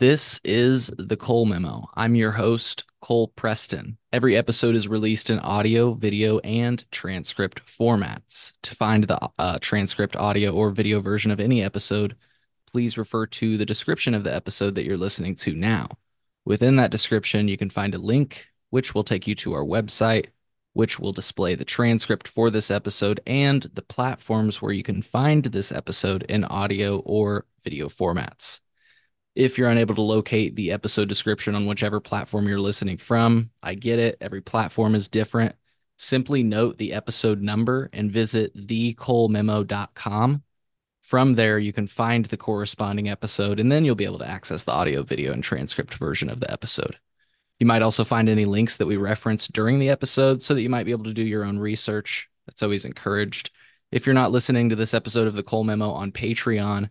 This is the Cole Memo. I'm your host, Cole Preston. Every episode is released in audio, video, and transcript formats. To find the uh, transcript, audio, or video version of any episode, please refer to the description of the episode that you're listening to now. Within that description, you can find a link which will take you to our website, which will display the transcript for this episode and the platforms where you can find this episode in audio or video formats. If you're unable to locate the episode description on whichever platform you're listening from, I get it. Every platform is different. Simply note the episode number and visit thecolememo.com. From there, you can find the corresponding episode, and then you'll be able to access the audio, video, and transcript version of the episode. You might also find any links that we referenced during the episode so that you might be able to do your own research. That's always encouraged. If you're not listening to this episode of the Cole Memo on Patreon,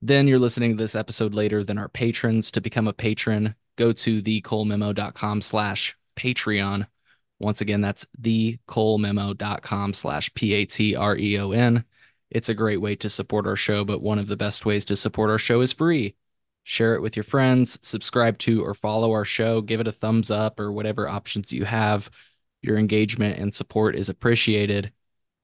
then you're listening to this episode later than our patrons. To become a patron, go to thecolememo.com slash Patreon. Once again, that's thecolememo.com slash P-A-T-R-E-O-N. It's a great way to support our show, but one of the best ways to support our show is free. Share it with your friends, subscribe to or follow our show, give it a thumbs up or whatever options you have. Your engagement and support is appreciated.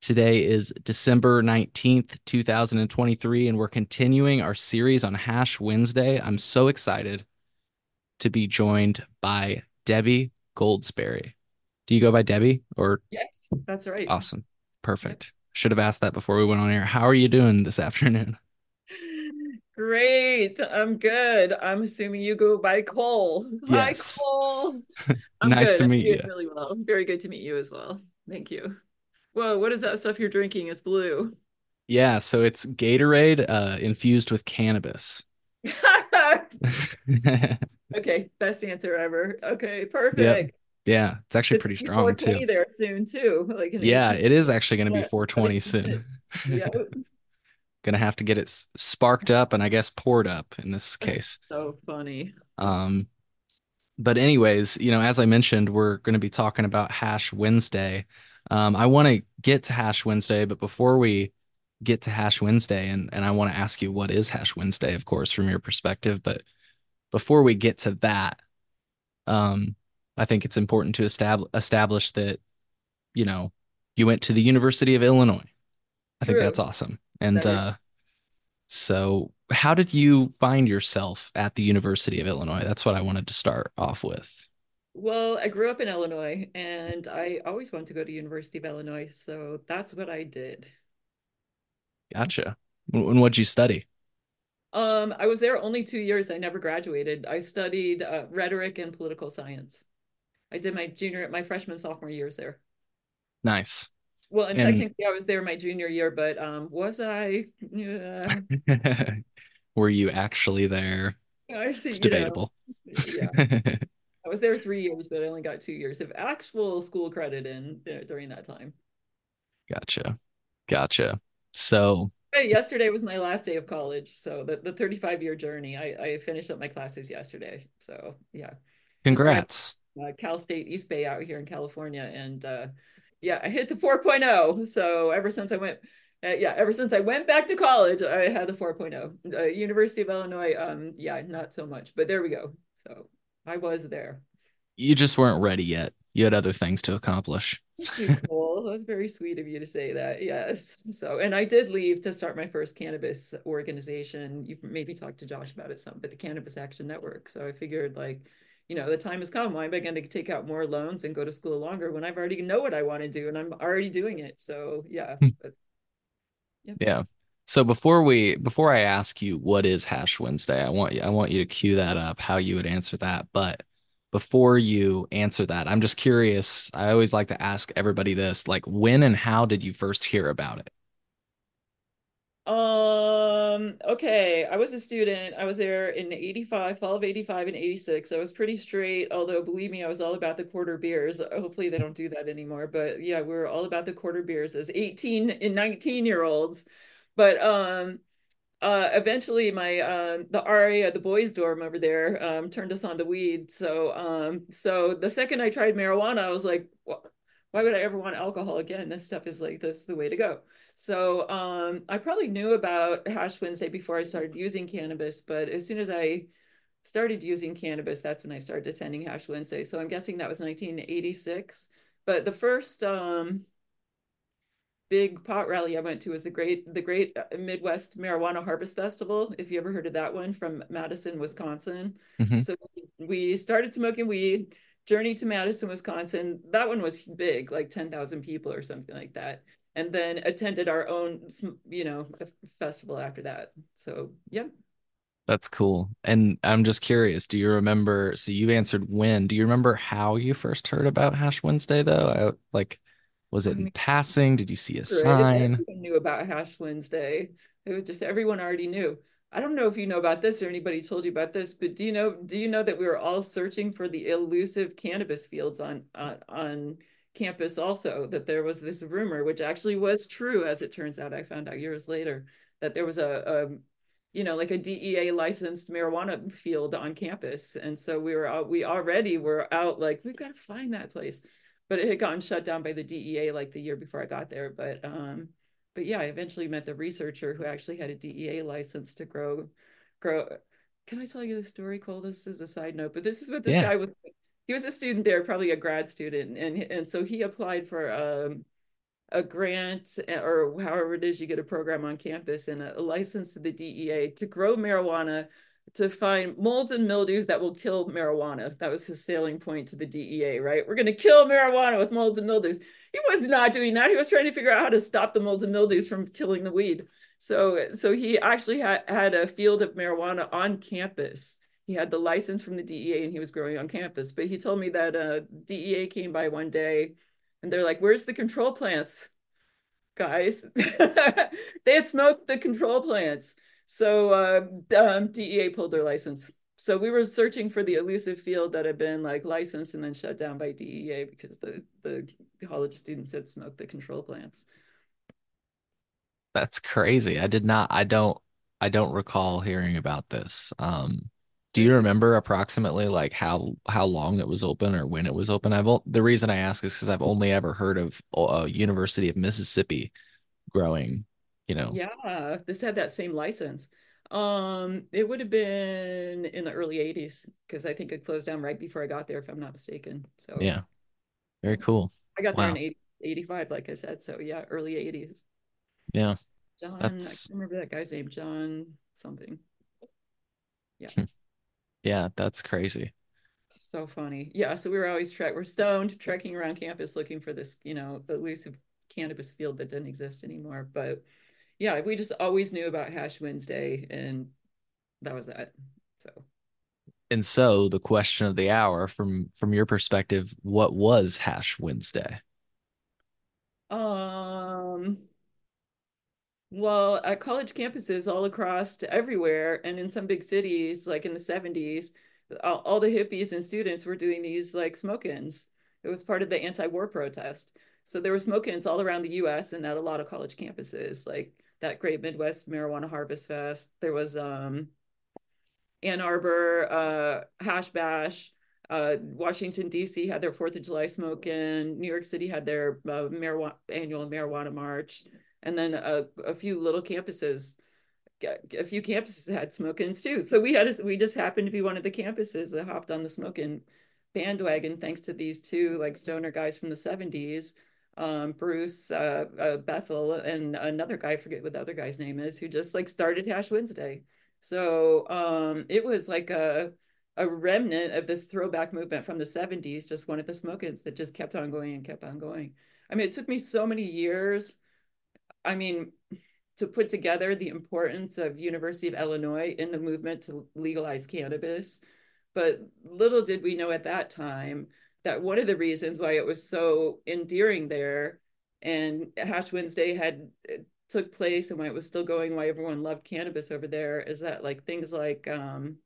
Today is December 19th, 2023, and we're continuing our series on Hash Wednesday. I'm so excited to be joined by Debby Goldsberry. Do you go by Debby or? Yes, that's right. Awesome. Perfect. Should have asked that before we went on air. How are you doing this afternoon? Great. I'm good. I'm assuming you go by Cole. Yes. Hi, Cole. Nice good. to meet you. Really well. Very good to meet you as well. Thank you. Whoa, what is that stuff you're drinking? It's blue. Yeah, so it's Gatorade uh, infused with cannabis. okay, best answer ever. Okay, Yep. perfect. Yeah, it's actually It's pretty strong 420 too. there soon too. Like Yeah, it is actually going to be Yeah, 420 soon. yeah, Gonna have to get it sparked up and I guess poured up in this case. so funny. Um, but anyways, you know, as I mentioned, we're going to be talking about Hash Wednesday. Um, I want to get to Hash Wednesday, but before we get to Hash Wednesday, and and I want to ask you what is Hash Wednesday, of course, from your perspective. But before we get to that, um, I think it's important to establish establish that, you know, you went to the University of Illinois. I think that's awesome. And That uh, so how did you find yourself at the University of Illinois? That's what I wanted to start off with. Well, I grew up in Illinois and I always wanted to go to University of Illinois, so that's what I did. Gotcha. And what'd you study? Um, I was there only two years. I never graduated. I studied uh, rhetoric and political science. I did my junior, my freshman, sophomore years there. Nice. Well, and And technically I was there my junior year, but um, was I? Yeah, were you actually there? I see, It's you know, debatable. yeah. Was there three years, but I only got two years of actual school credit in uh, during that time. Gotcha. Gotcha. So, yesterday was my last day of college, so the, the 35 year journey. I, I finished up my classes yesterday. So yeah, congrats. uh, Cal State East Bay out here in California, and uh, yeah, I hit the 4.0. So ever since I went, uh, yeah, ever since I went back to college, I had the 4.0. Uh, University of Illinois, um, yeah, not so much, but there we go. So I was there. You just weren't ready yet. You had other things to accomplish. Thank you, That was very sweet of you to say that. Yes. So, and I did leave to start my first cannabis organization. You maybe talked to Josh about it some, but the Cannabis Action Network. So I figured like, you know, the time has come. Why am I going to take out more loans and go to school longer when I've already know what I want to do and I'm already doing it? So yeah, hmm. but yeah. Yeah. So before we before I ask you what is Hash Wednesday, I want you I want you to cue that up, how you would answer that. But before you answer that, I'm just curious. I always like to ask everybody this, like when and how did you first hear about it? Um, okay. I was a student. I was there in 85, fall of 85 and 86. I was pretty straight, although believe me, I was all about the quarter beers. Hopefully they don't do that anymore. But yeah, we were all about the quarter beers as 18 and 19 year olds. But um uh eventually my um the RA at the boys dorm over there um turned us on to weed. So um so the second I tried marijuana, I was like, "Wha- why would I ever want alcohol again? This stuff is like this is the way to go. So um, I probably knew about Hash Wednesday before I started using cannabis, but as soon as I started using cannabis, that's when I started attending Hash Wednesday. So I'm guessing that was 1986. But the first um, big pot rally I went to was the great the Great Midwest Marijuana Harvest Festival. If you ever heard of that one from Madison, Wisconsin. Mhm. So we started smoking weed, journeyed to Madison, Wisconsin. That one was big, like 10,000 people or something like that. And then attended our own, you know, festival after that. So, yeah. That's cool. And I'm just curious, do you remember? So you answered when. Do you remember how you first heard about Hash Wednesday though? I, like, was it in passing? Did you see a sign? Everyone knew about Hash Wednesday. It was just everyone already knew. I don't know if you know about this or anybody told you about this, but do you know do you know that we were all searching for the elusive cannabis fields on on, on campus also that there was this rumor which actually was true as it turns out I found out years later that there was a, a you know like a DEA licensed marijuana field on campus and so we were we already were out like we've got to find that place but it had gotten shut down by the DEA like the year before I got there. But um, but yeah, I eventually met the researcher who actually had a DEA license to grow grow. Can I tell you the story, Cole? This is a side note, but this is what this Yeah. guy was. He was a student there, probably a grad student, and and so he applied for um, a grant or however it is you get a program on campus and a, a license to the DEA to grow marijuana to find molds and mildews that will kill marijuana. That was his sailing point to the DEA, right? We're going to kill marijuana with molds and mildews. He was not doing that. He was trying to figure out how to stop the molds and mildews from killing the weed. So, so he actually had, had a field of marijuana on campus. He had the license from the DEA and he was growing on campus. But he told me that uh, DEA came by one day and they're like, "Where's the control plants, guys?" they had smoked the control plants. So uh, um, DEA pulled their license. So we were searching for the elusive field that had been like licensed and then shut down by DEA because the the college students had smoked the control plants. That's crazy. I did not, I don't, I don't recall hearing about this. Um, do you remember approximately like how how long it was open or when it was open? I've the reason I ask is because I've only ever heard of uh, University of Mississippi growing, you know. yeah, this had that same license. Um, it would have been in the early 80s because I think it closed down right before I got there, if I'm not mistaken. So Yeah, very cool. I got there in 80, 85, like I said. So yeah, early 80s. Yeah, John, I can't remember that guy's name, John something. Yeah, yeah, that's crazy. so funny. Yeah, so we were always trek we're stoned, trekking around campus looking for this, you know, elusive cannabis field that didn't exist anymore. But yeah, we just always knew about Hash Wednesday and that was that. So And so the question of the hour from from your perspective, what was Hash Wednesday? um well at college campuses all across to everywhere and in some big cities like in the 70s all, all the hippies and students were doing these like smoke-ins it was part of the anti-war protest so there were smoke-ins all around the us and at a lot of college campuses like that great midwest marijuana harvest fest there was um Ann Arbor, uh, Hash Bash, uh, Washington D.C. had their Fourth of July smoke smoking. New York City had their uh, marijuana annual marijuana march, and then a, a few little campuses, a few campuses had smoke-ins too. So we had a, we just happened to be one of the campuses that hopped on the smoking bandwagon thanks to these two like stoner guys from the '70s. Um, Bruce, uh, uh, Bethel, and another guy, I forget what the other guy's name is, who just like started Hash Wednesday. So um, it was like a a remnant of this throwback movement from the 70s, just one of the smoke-ins that just kept on going and kept on going. I mean, it took me so many years. I mean, to put together the importance of University of Illinois in the movement to legalize cannabis. But little did we know at that time that one of the reasons why it was so endearing there and Hash Wednesday had took place and why it was still going, why everyone loved cannabis over there is that like things like um,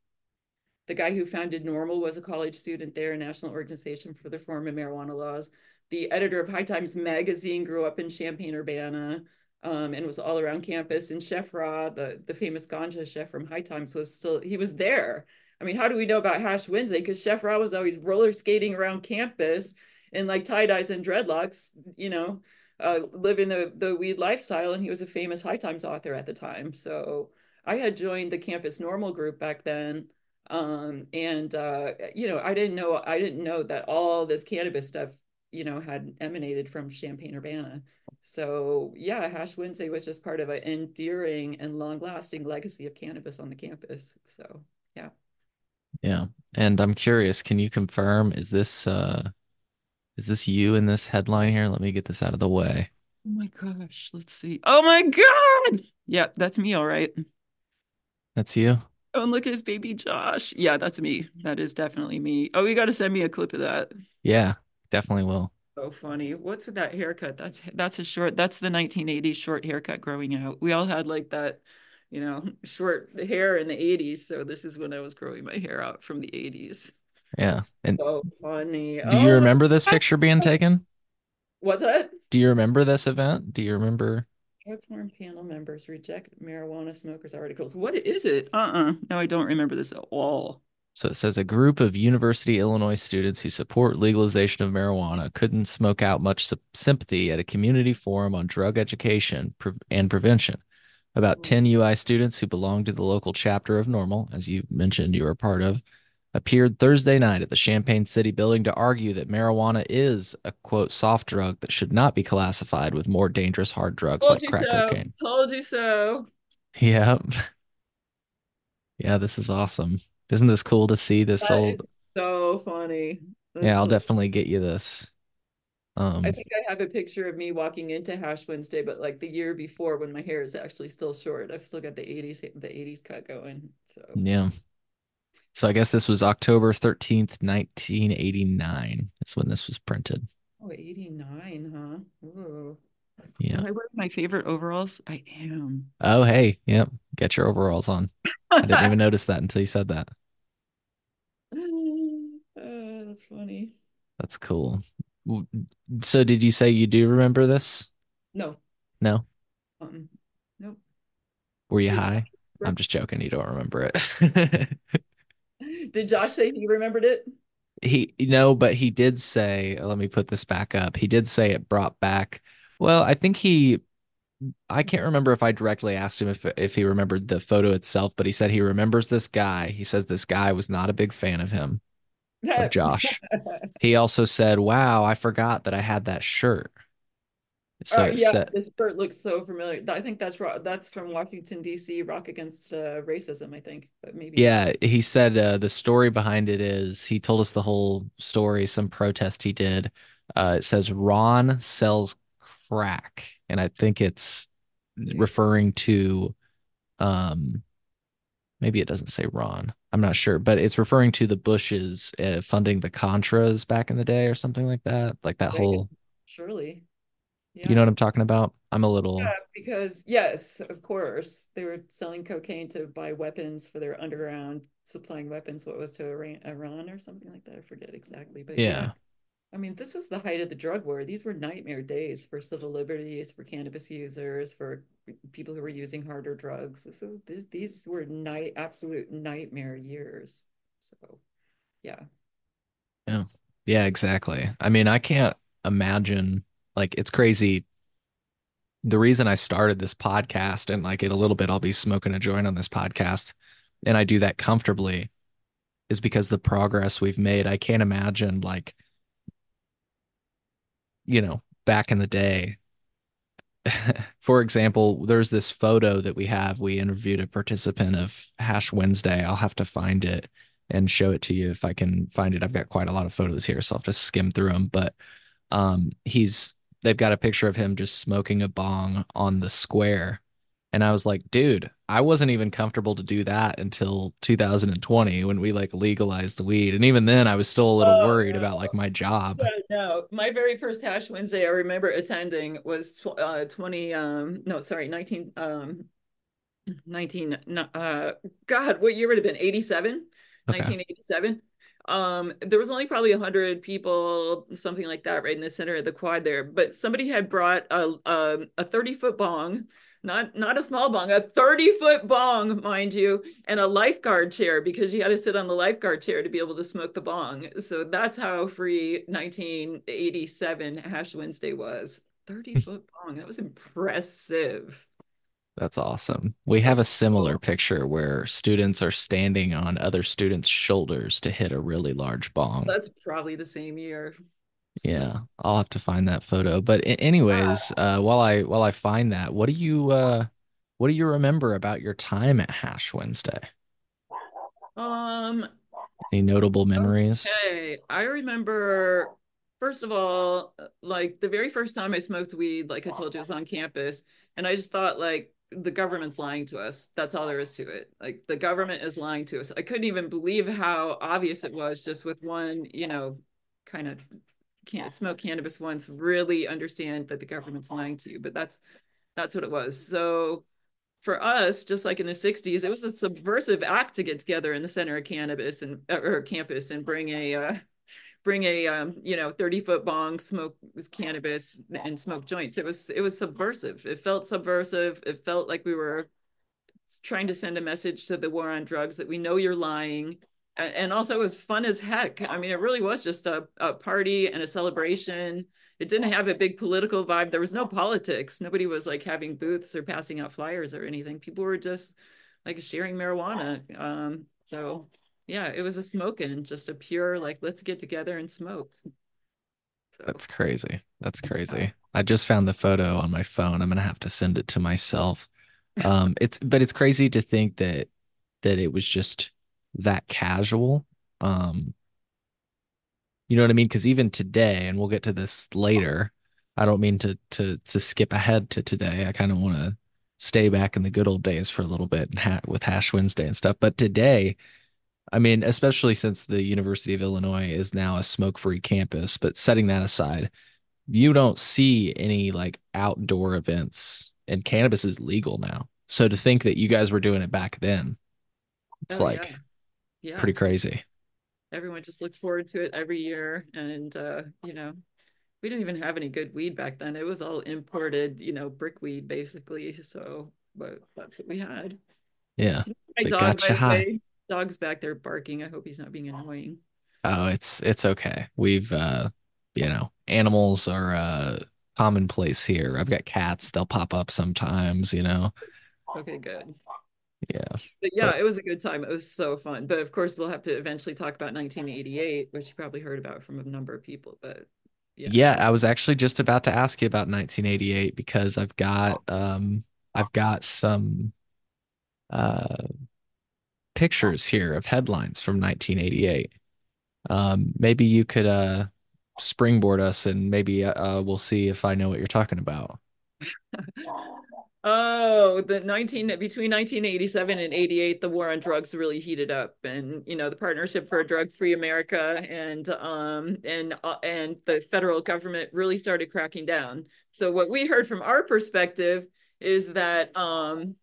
the guy who founded NORML was a college student there, a national organization for the reform of marijuana laws. The editor of High Times magazine grew up in Champaign Urbana um, and was all around campus. And Chef Ra, the, the famous ganja chef from High Times, was still, he was there. I mean, how do we know about Hash Wednesday? Because Chef Ra was always roller skating around campus in like tie dyes and dreadlocks, you know, uh, living the, the weed lifestyle. And he was a famous High Times author at the time. So I had joined the campus NORML group back then Um, and uh, you know, I didn't know I didn't know that all this cannabis stuff, you know, had emanated from Champaign Urbana. So yeah, Hash Wednesday was just part of an endearing and long-lasting legacy of cannabis on the campus. So yeah. Yeah. And I'm curious, can you confirm is this uh is this you in this headline here? Let me get this out of the way. Oh my gosh, let's see. Oh my God. Yeah, that's me, all right. That's you? Oh, and look at his baby Josh. Yeah, that's me. That is definitely me. Oh, you got to send me a clip of that. Yeah, definitely will. So funny. What's with that haircut? That's that's a short. That's the 1980s short haircut growing out. We all had like that, you know, short hair in the 80s. So this is when I was growing my hair out from the 80s. Yeah. And so funny. do you Oh, remember this picture being taken? what's that? Do you remember this event? Do you remember? Drug Forum panel members reject marijuana smokers articles. What is it? Uh-uh. No, I don't remember this at all. So it says a group of University Illinois students who support legalization of marijuana couldn't smoke out much sy- sympathy at a community forum on drug education and prevention. About 10 UI students who belong to the local chapter of NORML, as you mentioned you were a part of, appeared Thursday night at the Champaign City building to argue that marijuana is a quote soft drug that should not be classified with more dangerous hard drugs Told like crack so. cocaine. Told you so. Yep. Yeah, this is awesome. Isn't this cool to see this That old? so funny. That's Yeah, I'll definitely get you this. Um, I think I have a picture of me walking into Hash Wednesday, but like the year before when my hair is actually still short. I've still got the 80s the 80s cut going. So yeah. So I guess this was October 13th, 1989. That's when this was printed. oh 89, huh? Ooh. Yeah. Am I wearing my favorite overalls? I am. Oh, hey. Yep. Get your overalls on. I didn't even notice that until you said that. Uh, that's funny. That's cool. So did you say you do remember this? No. No? Um, nope. Were you high? I'm just joking. You don't remember it. Did Josh say he remembered it? He, no, but he did say, let me put this back up. He did say it brought back, well, I think he, I can't remember if I directly asked him if if he remembered the photo itself, but he said he remembers this guy. He says this guy was not a big fan of him, of Josh. He also said, "Wow, I forgot that I had that shirt." So Uh, yeah, said, the shirt looks so familiar. I think that's that's from Washington D.C. Rock Against uh, Racism, I think, but maybe yeah, he said uh, the story behind it is he told us the whole story, some protest he did. Uh, it says Ron sells crack, and I think it's referring to, um, maybe it doesn't say Ron. I'm not sure, but it's referring to the Bushes uh, funding the Contras back in the day or something like that. Like that whole, Surely. you know what I'm talking about? I'm a little, Yeah, because yes, of course, they were selling cocaine to buy weapons for their underground, supplying weapons. What was to Iran, Iran or something like that? I forget exactly, but yeah. I mean, this was the height of the drug war. These were nightmare days for civil liberties, for cannabis users, for people who were using harder drugs. This was this, these were night absolute nightmare years. So, yeah. Yeah. Yeah, exactly. I mean, I can't imagine like it's crazy. The reason I started this podcast and like in a little bit I'll be smoking a joint on this podcast and I do that comfortably is because the progress we've made. I can't imagine like you know, back in the day. For example, there's this photo that we have. We interviewed a participant of Hash Wednesday. I'll have to find it and show it to you if I can find it. I've got quite a lot of photos here, so I'll to skim through them. But um, he's they've got a picture of him just smoking a bong on the square. And I was like, dude, I wasn't even comfortable to do that until 2020 when we like legalized weed. And even then I was still a little Oh, worried no. about like my job. No, my very first Hash Wednesday I remember attending was uh 20 um no sorry 19 um 19 uh God what year would it have been 87 Okay. 1987 um there was only probably 100 people something like that right in the center of the quad there but somebody had brought a a, a 30 foot bong not not a small bong a 30 foot bong mind you and a lifeguard chair because you had to sit on the lifeguard chair to be able to smoke the bong so that's how free 1987 hash wednesday was 30 foot bong that was impressive That's awesome. We have a similar picture where students are standing on other students' shoulders to hit a really large bong. That's probably the same year. Yeah, I'll have to find that photo. But anyways, uh, while I while I find that, what do you uh, what do you remember about your time at Hash Wednesday? um, Any notable memories? Okay, I remember, first of all, like the very first time I smoked weed, like I told you, was on campus, and I just thought like the government's lying to us. That's all there is to it. Like the government is lying to us. I couldn't even believe how obvious it was just with one, you know, kind of can't smoke cannabis once, really understand that the government's lying to you. But that's that's what it was. So for us, just like in the 60s, it was a subversive act to get together in the center of cannabis and or campus and bring a uh, bring a um, you know 30 foot bong, smoke cannabis and smoke joints. It was it was subversive. It felt subversive. It felt like we were trying to send a message to the war on drugs that we know you're lying. And also, it was fun as heck. I mean, it really was just a, a party and a celebration. It didn't have a big political vibe. There was no politics. Nobody was like having booths or passing out flyers or anything. People were just like sharing marijuana. Um, so, yeah, it was a smoking, just a pure like let's get together and smoke. So, That's crazy. That's crazy. I just found the photo on my phone. I'm gonna have to send it to myself. Um, it's but it's crazy to think that that it was just that casual. Um, you know what I mean? Because even today, and we'll get to this later, I don't mean to to to skip ahead to today. I kind of want to stay back in the good old days for a little bit and ha with Hash Wednesday and stuff. But today, I mean, especially since the University of Illinois is now a smoke-free campus, but setting that aside, you don't see any like outdoor events, and cannabis is legal now. So to think that you guys were doing it back then, it's Oh like yeah. Pretty crazy. Everyone just looked forward to it every year, and uh, you know, we didn't even have any good weed back then. It was all imported, you know, brick weed basically. So, but that's what we had. Yeah, My dog, by the way, dog's back there barking. I hope he's not being annoying. Oh, it's it's okay. We've uh you know, animals are uh commonplace here. I've got cats, they'll pop up sometimes, you know. Okay, good. Yeah. But yeah, But it was a good time. It was so fun. But of course, we'll have to eventually talk about 1988, which you probably heard about from a number of people. But yeah, yeah, I was actually just about to ask you about 1988 because I've got um I've got some uh pictures here of headlines from 1988. Um maybe you could uh springboard us and maybe uh we'll see if I know what you're talking about. Oh, the 19 between 1987 and 88, the war on drugs really heated up and you know, the Partnership for a Drug-Free America and um and uh, and the federal government really started cracking down. So what we heard from our perspective is that um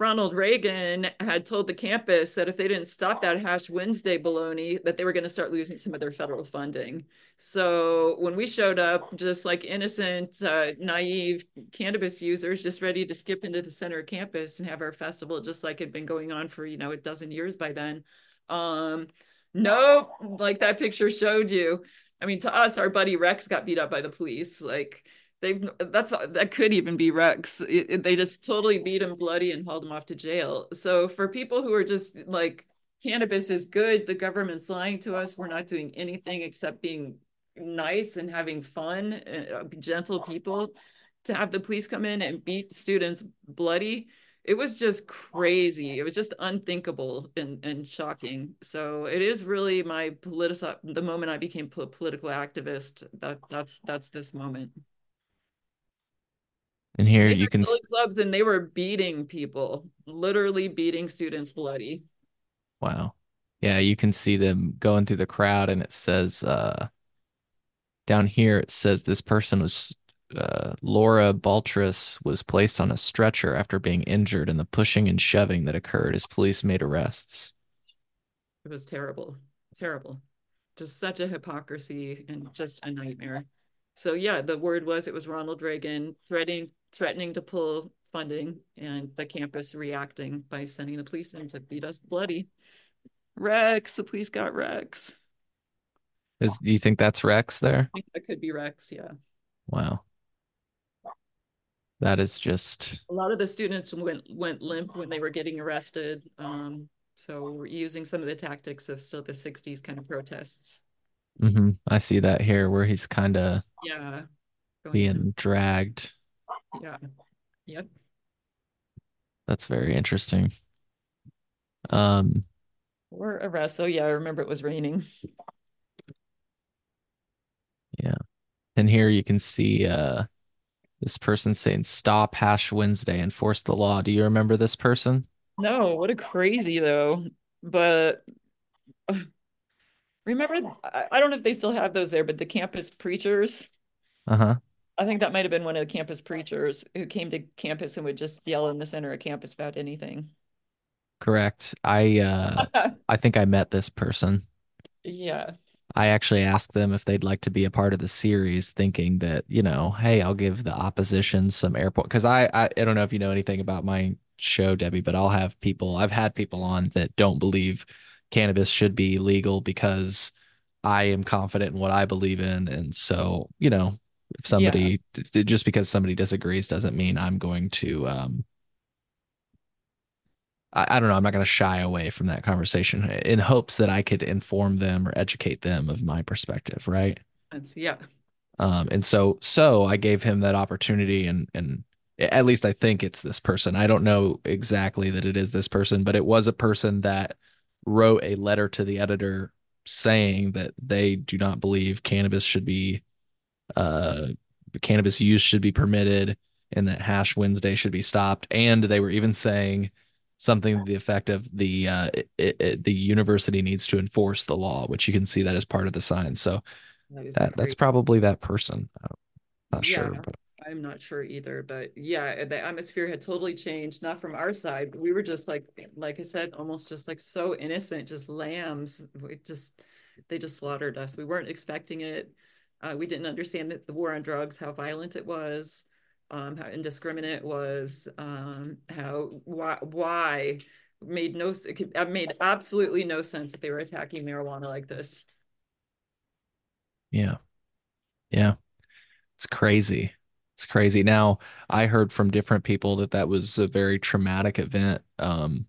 Ronald Reagan had told the campus that if they didn't stop that Hash Wednesday baloney, that they were going to start losing some of their federal funding. So when we showed up, just like innocent, uh, naive cannabis users, just ready to skip into the center of campus and have our festival, just like it'd been going on for you know a dozen years by then. Um, nope, like that picture showed you. I mean, to us, our buddy Rex got beat up by the police. Like they've that's that could even be Rex. It, it, they just totally beat him bloody and hauled him off to jail. So for people who are just like cannabis is good, the government's lying to us. We're not doing anything except being nice and having fun, uh, gentle people. To have the police come in and beat students bloody, it was just crazy. It was just unthinkable and, and shocking. So it is really my political the moment I became a political activist. That that's that's this moment. And here you can clubs and they were beating people, literally beating students bloody. Wow. Yeah, you can see them going through the crowd and it says uh down here it says this person was uh Laura Baltras was placed on a stretcher after being injured in the pushing and shoving that occurred as police made arrests. It was terrible, terrible. Just such a hypocrisy and just a nightmare. So yeah, the word was it was Ronald Reagan threatening threatening to pull funding and the campus reacting by sending the police in to beat us bloody. Rex, the police got Rex. Is do you think that's Rex there? I think that could be Rex, yeah. Wow. That is just A lot of the students went went limp when they were getting arrested. Um, so we're using some of the tactics of still the 60s kind of protests. mhm. I see that here where he's kind of Yeah, being dragged. Yeah. Yep. That's very interesting. Um, Or arrest. Oh yeah, I remember it was raining. yeah. And here you can see uh this person saying stop hash Wednesday, enforce the law. Do you remember this person? No, what a crazy though. But remember, I, I don't know if they still have those there, but the campus preachers. Uh-huh. I think that might have been one of the campus preachers who came to campus and would just yell in the center of campus about anything. Correct. I uh I think I met this person. Yeah. I actually asked them if they'd like to be a part of the series, thinking that, you know, hey, I'll give the opposition some airport because I, I I don't know if you know anything about my show, Debby, but I'll have people I've had people on that don't believe cannabis should be legal because I am confident in what I believe in. And so, you know, if Yeah. somebody just because somebody disagrees doesn't mean I'm going to um I, I don't know, I'm not going to shy away from that conversation in hopes that I could inform them or educate them of my perspective, right? That's yeah. Um, and so so I gave him that opportunity and and at least I think it's this person. I don't know exactly that it is this person, but it was a person that wrote a letter to the editor saying that they do not believe cannabis should be uh cannabis use should be permitted and that hash Wednesday should be stopped. And they were even saying something to the effect of the uh it, it, the university needs to enforce the law, which you can see that as part of the sign. So That that that's probably that person. I'm not sure, Yeah. but I'm not sure either, but yeah, the atmosphere had totally changed, not from our side. We were just like, like I said, almost just like so innocent, just lambs. We just, they just slaughtered us. We weren't expecting it. Uh, we didn't understand that the war on drugs, how violent it was, um, how indiscriminate it was, um, how why why made no it made absolutely no sense that they were attacking marijuana like this. yeah, yeah, it's crazy. It's crazy. Now, I heard from different people that that was a very traumatic event um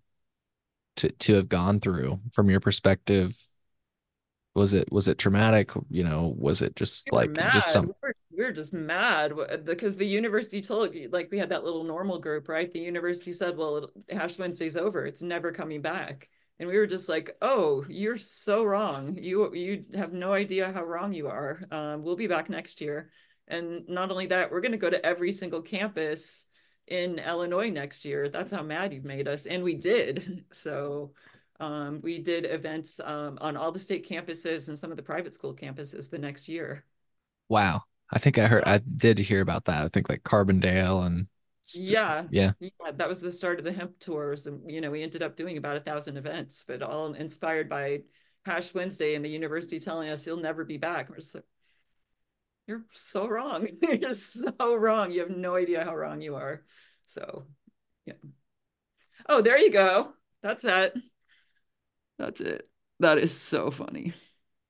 to to have gone through. From your perspective, was it was it traumatic? You know, was it just We like just some We were, we were just mad because the university told like we had that little NORML group, right? The university said, "Well, Hash Wednesday's over. It's never coming back." And we were just like, "Oh, you're so wrong. You you have no idea how wrong you are. Um, we'll be back next year." And not only that, we're going to go to every single campus in Illinois next year. That's how mad you've made us, and we did. So um, we did events um, on all the state campuses and some of the private school campuses the next year. wow. I think I heard I did hear about that. I think like Carbondale and st Yeah, yeah. yeah, that was the start of the hemp tours, and you know we ended up doing about a thousand events, but all inspired by Hash Wednesday and the university telling us you'll never be back. We're just like, you're so wrong. you're so wrong. You have no idea how wrong you are. So, yeah. Oh, there you go. That's that. That's it. That is so funny.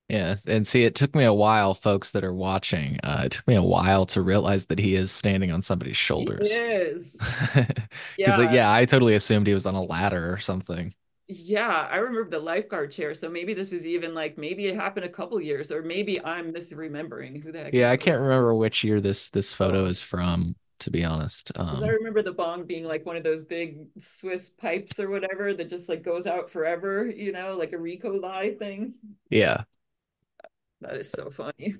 Yeah, and see, it took me a while, folks that are watching. Uh, it took me a while to realize that he is standing on somebody's shoulders. He shoulders. is. Because, Yeah, yeah, I totally assumed he was on a ladder or something. Yeah, I remember the lifeguard chair. So maybe this is even like maybe it happened a couple years, or maybe I'm misremembering. Who the heck Yeah, I can't remember which year this this photo Oh, is from, to be honest. because I Um, remember the bong being like one of those big Swiss pipes or whatever that just like goes out forever, you know, like a Ricola thing. yeah, That is so funny.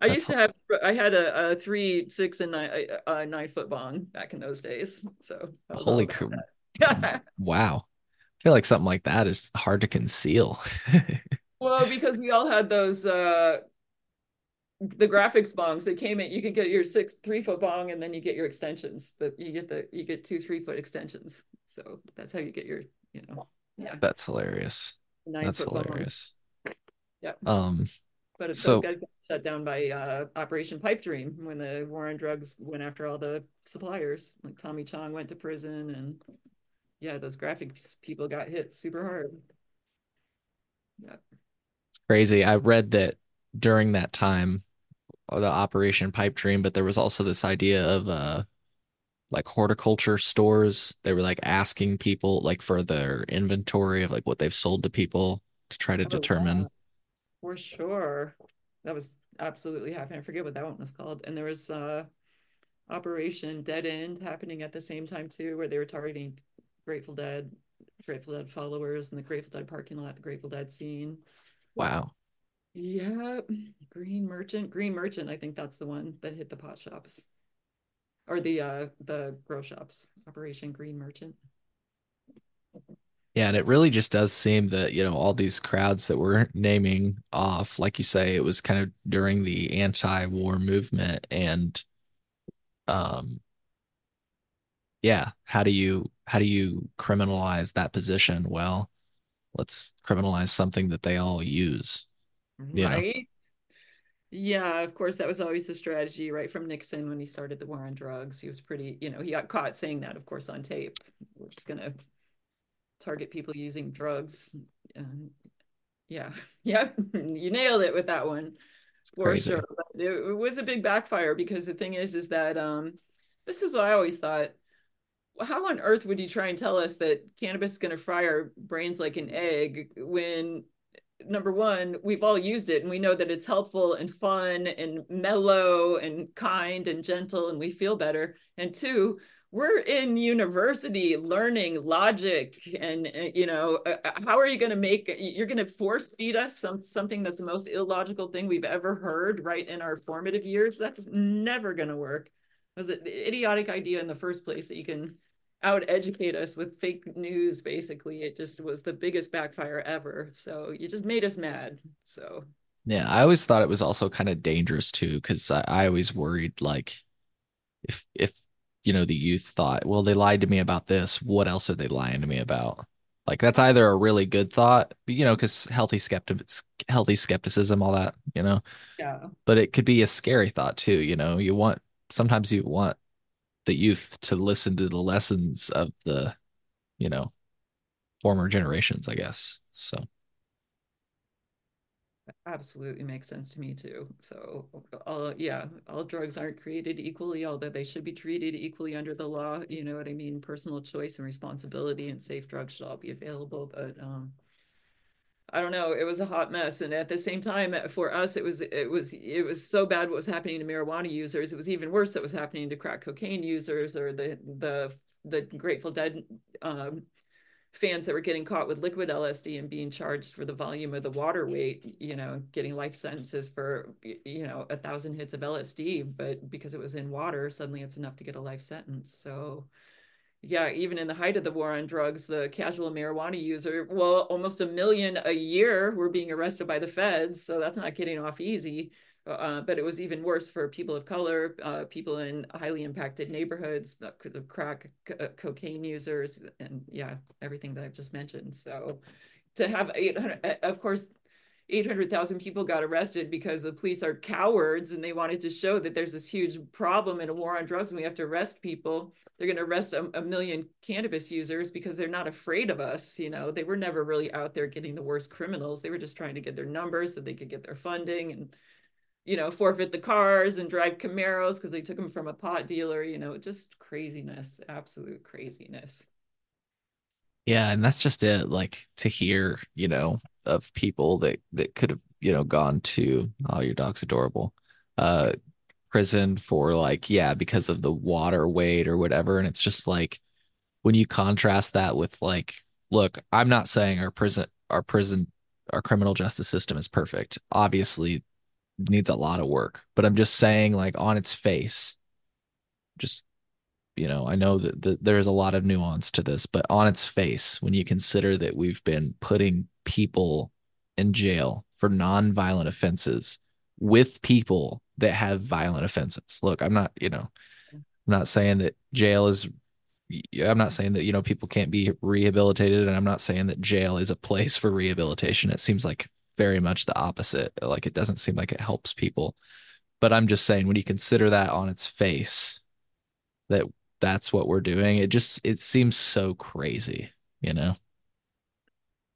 I that's used to have I had a, a three, six, and nine, a, a nine foot bong back in those days. So I was all holy about cr- that. wow. I feel like something like that is hard to conceal. Well, because we all had those uh the Graffix bongs they came in you could get your six three foot bong and then you get your extensions that you get the you get two three foot extensions. So that's how you get your you know yeah. That's hilarious. nine That's foot bong. hilarious. yeah. Um, but those so got shut down by uh operation pipe dream when the war on drugs went after all the suppliers. Like tommy chong went to prison and yeah those Graffix people got hit super hard. Yeah. It's crazy. I read that during that time, the Operation Pipe Dream, but there was also this idea of uh like horticulture stores. They were like asking people like for their inventory of like what they've sold to people to try to Oh yeah, determine. for sure. That was absolutely happening. I forget what that one was called. And there was uh Operation Dead End happening at the same time too, where they were targeting Grateful Dead, Grateful Dead followers and the Grateful Dead parking lot, the Grateful Dead scene. Wow. Yeah, Green Merchant, Green Merchant, I think that's the one that hit the pot shops or the uh the grow shops. Operation Green Merchant. Yeah, and it really just does seem that, you know, all these crowds that we're naming off, like you say, it was kind of during the anti-war movement and um yeah, how do you how do you criminalize that position? Well, let's criminalize something that they all use, know. Right? Yeah, of course, that was always the strategy, right from Nixon when he started the war on drugs. He was pretty, you know, he got caught saying that, of course, on tape. We're just gonna target people using drugs. And yeah, yeah, you nailed it with that one for sure. But it, it was a big backfire because the thing is, is that um, this is what I always thought. How on earth would you try and tell us that cannabis is going to fry our brains like an egg when number one, we've all used it and we know that it's helpful and fun and mellow and kind and gentle and we feel better. And two, we're in university learning logic and uh, you know uh, uh, how are you going to make you're going to force feed us some something that's the most illogical thing we've ever heard right in our formative years that's never going to work it was an idiotic idea in the first place that you can out educate us with fake news basically. It just was the biggest backfire ever. So you just made us mad. So Yeah, I always thought it was also kind of dangerous too, because I, I always worried like if if you know the youth thought, well, they lied to me about this, what else are they lying to me about? Like that's either a really good thought, you know, because healthy skeptic healthy skepticism, all that, you know, yeah. But it could be a scary thought too, you know. You want sometimes you want the youth to listen to the lessons of the, you know, former generations, I guess. So. Absolutely makes sense to me too. So all yeah all drugs aren't created equally although they should be treated equally under the law you know what i mean? Personal choice and responsibility and safe drugs should all be available but um I don't know. It was a hot mess, and at the same time, for us, it was it was it was so bad what was happening to marijuana users. It was even worse that was happening to crack cocaine users or the the the Grateful Dead um, fans that were getting caught with liquid LSD and being charged for the volume of the water weight. You know, getting life sentences for you know a thousand hits of LSD, but because it was in water, suddenly it's enough to get a life sentence. So yeah, even in the height of the war on drugs, the casual marijuana user, well, almost a million a year were being arrested by the feds. So that's not getting off easy. Uh, but it was even worse for people of color, uh, people in highly impacted neighborhoods, the crack uh, cocaine users, and yeah, everything that I've just mentioned. So to have 800, of course, 800,000 people got arrested because the police are cowards and they wanted to show that there's this huge problem in a war on drugs and we have to arrest people. They're going to arrest a, a, million cannabis users because they're not afraid of us. You know, they were never really out there getting the worst criminals. They were just trying to get their numbers so they could get their funding and, you know, forfeit the cars and drive Camaros because they took them from a pot dealer. You know, just craziness, absolute craziness. Yeah, and that's just it. Like to hear, you know, of people that that could have, you know, gone to, oh, your dog's adorable, uh, prison for like, yeah, because of the water weight or whatever. And it's just like when you contrast that with like, look, I'm not saying our prison, our prison, our criminal justice system is perfect. Obviously, needs a lot of work, but I'm just saying, like on its face, just you know, I know that, that there's a lot of nuance to this, but on its face, when you consider that we've been putting people in jail for non-violent offenses with people that have violent offenses. Look, I'm not, you know, I'm not saying that jail is I'm not saying that, you know, people can't be rehabilitated and I'm not saying that jail is a place for rehabilitation. It seems like very much the opposite. Like it doesn't seem like it helps people. But I'm just saying when you consider that on its face, that that's what we're doing. It just it seems so crazy, you know?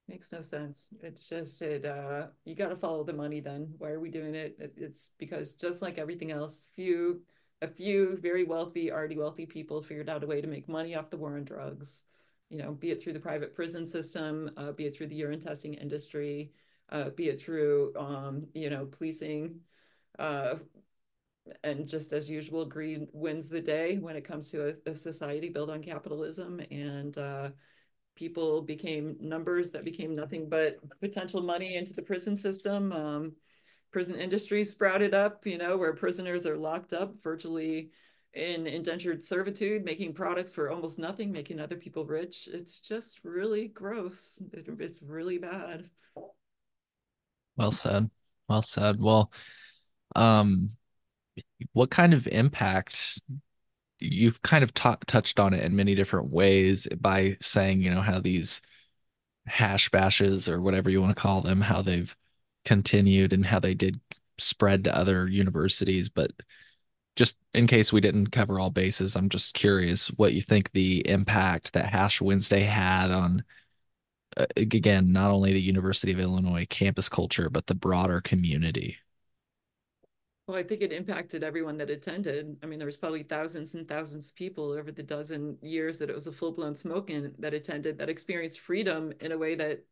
Makes no sense. It's just it uh you got to follow the money then. Why are we doing it? it? It's because just like everything else, you a few very wealthy, already wealthy people figured out a way to make money off the war on drugs. You know, be it through the private prison system, uh, be it through the urine testing industry, uh, be it through, um, you know, policing. Uh, and just as usual, greed wins the day when it comes to a, a society built on capitalism. And uh, people became numbers that became nothing but potential money into the prison system. Um, prison industry sprouted up, you know, where prisoners are locked up virtually in indentured servitude, making products for almost nothing, making other people rich. It's just really gross. It, it's really bad. Well said. Well said. Well, um, what kind of impact you've kind of t- touched on it in many different ways by saying, you know, how these hash bashes or whatever you want to call them, how they've continued and how they did spread to other universities. But just in case we didn't cover all bases, I'm just curious what you think the impact that Hash Wednesday had on, uh, again, not only the University of Illinois campus culture, but the broader community. Well, I think it impacted everyone that attended. I mean, there was probably thousands and thousands of people over the dozen years that it was a full-blown smoking that attended that experienced freedom in a way that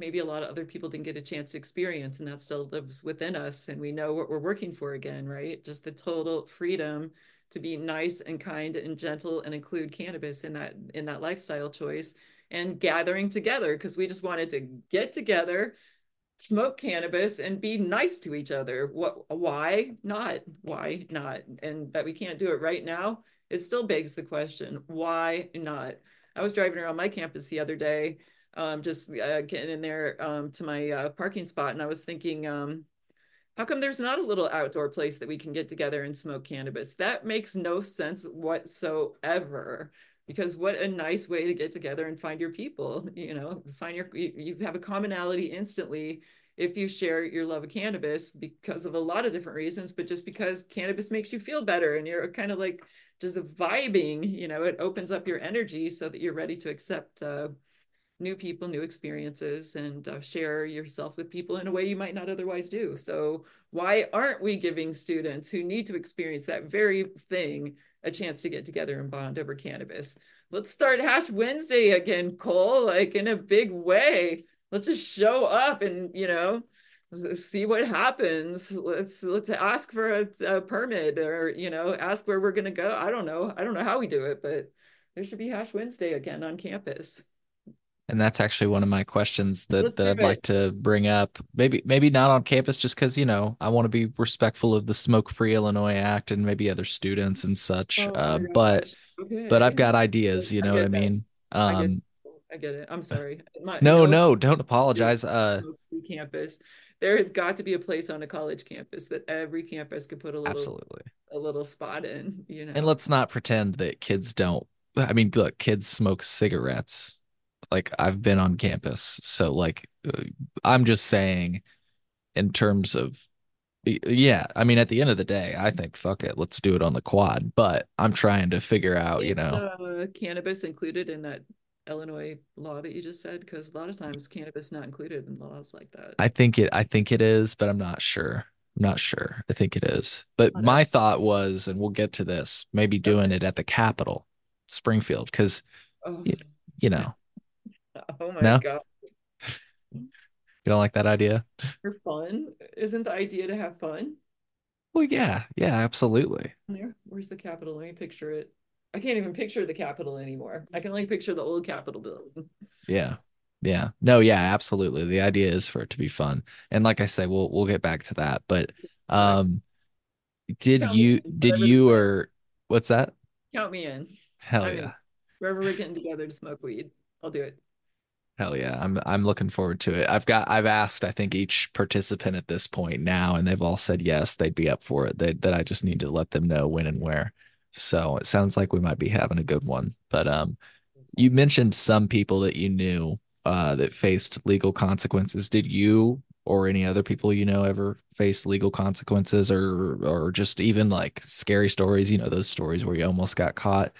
maybe a lot of other people didn't get a chance to experience and that still lives within us and we know what we're working for again right just the total freedom to be nice and kind and gentle and include cannabis in that in that lifestyle choice and gathering together because we just wanted to get together smoke cannabis and be nice to each other what why not why not and that we can't do it right now it still begs the question why not i was driving around my campus the other day um, just uh, getting in there um, to my uh, parking spot. And I was thinking, um, how come there's not a little outdoor place that we can get together and smoke cannabis? That makes no sense whatsoever. Because what a nice way to get together and find your people. You know, find your you, have a commonality instantly if you share your love of cannabis because of a lot of different reasons, but just because cannabis makes you feel better and you're kind of like just vibing. You know, it opens up your energy so that you're ready to accept. Uh, new people, new experiences, and uh, share yourself with people in a way you might not otherwise do. So, why aren't we giving students who need to experience that very thing a chance to get together and bond over cannabis? Let's start Hash Wednesday again, Cole, like in a big way. Let's just show up and, you know, see what happens let's let's ask for a, a, permit or you know ask where we're going to go i don't know i don't know how we do it but there should be hash wednesday again on campus and that's actually one of my questions that, that I'd it. like to bring up. Maybe maybe not on campus, just because you know I want to be respectful of the Smoke Free Illinois Act and maybe other students and such. Oh uh, but okay. but I've got ideas. You know what I mean? Um, I, get, I get it. I'm sorry. My, no, no, don't apologize. Uh, campus. There has got to be a place on a college campus that every campus could put a little absolutely a little spot in. You know, and let's not pretend that kids don't. I mean, look, kids smoke cigarettes like I've been on campus. So like uh, I'm just saying in terms of yeah, I mean at the end of the day, I think fuck it, let's do it on the quad, but I'm trying to figure out, you know, uh, cannabis included in that Illinois law that you just said because a lot of times cannabis not included in laws like that. I think it I think it is, but I'm not sure. I'm not sure. I think it is. But okay. my thought was and we'll get to this, maybe doing okay. it at the Capitol, Springfield cuz oh. you, you know, Oh my no? god. You don't like that idea? For fun? Isn't the idea to have fun? Well, yeah, yeah, absolutely. There, where's the Capitol? Let me picture it. I can't even picture the Capitol anymore. I can only picture the old Capitol building. Yeah. Yeah. No, yeah, absolutely. The idea is for it to be fun. And like I say, we'll we'll get back to that. But um did Count you did you or what's that? Count me in. Hell I yeah. Mean, wherever we're getting together to smoke weed, I'll do it. Hell yeah. I'm I'm looking forward to it. I've got I've asked I think each participant at this point now and they've all said yes, they'd be up for it. They, that I just need to let them know when and where. So it sounds like we might be having a good one. But um you mentioned some people that you knew uh that faced legal consequences. Did you or any other people you know ever face legal consequences or or just even like scary stories, you know, those stories where you almost got caught?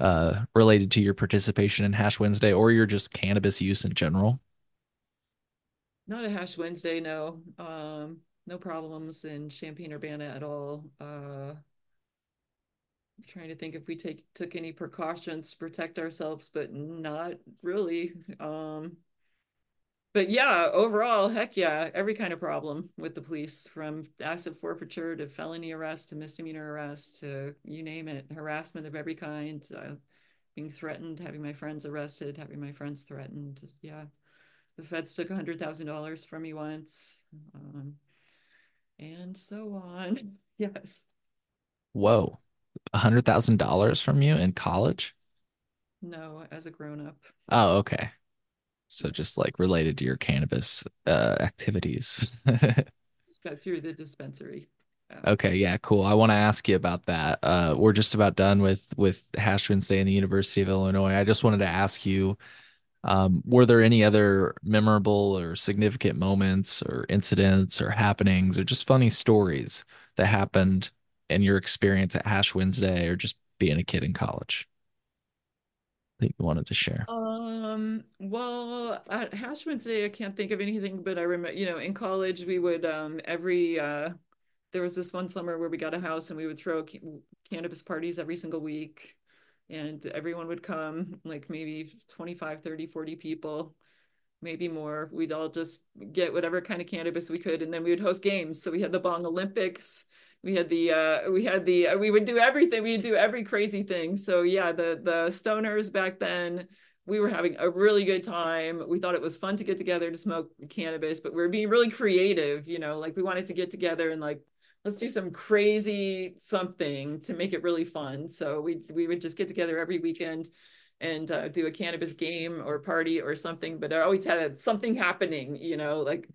Uh, related to your participation in Hash Wednesday or your just cannabis use in general? Not a Hash Wednesday, no. Um, no problems in Champaign Urbana at all. Uh, trying to think if we take took any precautions to protect ourselves, but not really. Um, but yeah, overall, heck yeah, every kind of problem with the police, from asset forfeiture to felony arrest to misdemeanor arrest to you name it, harassment of every kind, uh, being threatened, having my friends arrested, having my friends threatened. Yeah, the feds took a hundred thousand dollars from me once, um, and so on. Yes. Whoa, a hundred thousand dollars from you in college? No, as a grown up. Oh, okay. So just like related to your cannabis uh activities. through the dispensary. Yeah. Okay, yeah, cool. I want to ask you about that. Uh we're just about done with with Hash Wednesday in the University of Illinois. I just wanted to ask you um, were there any other memorable or significant moments or incidents or happenings or just funny stories that happened in your experience at Hash Wednesday or just being a kid in college that you wanted to share? Um, well, at Wednesday, I can't think of anything, but I remember, you know, in college, we would um every uh there was this one summer where we got a house and we would throw cannabis parties every single week. And everyone would come like maybe 25 30 40 people maybe more. We'd all just get whatever kind of cannabis we could and then we would host games. So we had the bong olympics. We had the uh we had the uh, we would do everything. We would do every crazy thing. So yeah the the stoners back then we were having a really good time. We thought it was fun to get together to smoke cannabis but we were being really creative you know like we wanted to get together and like let's do some crazy something to make it really fun. So we we would just get together every weekend and uh, do a cannabis game or party or something but i always had something happening you know like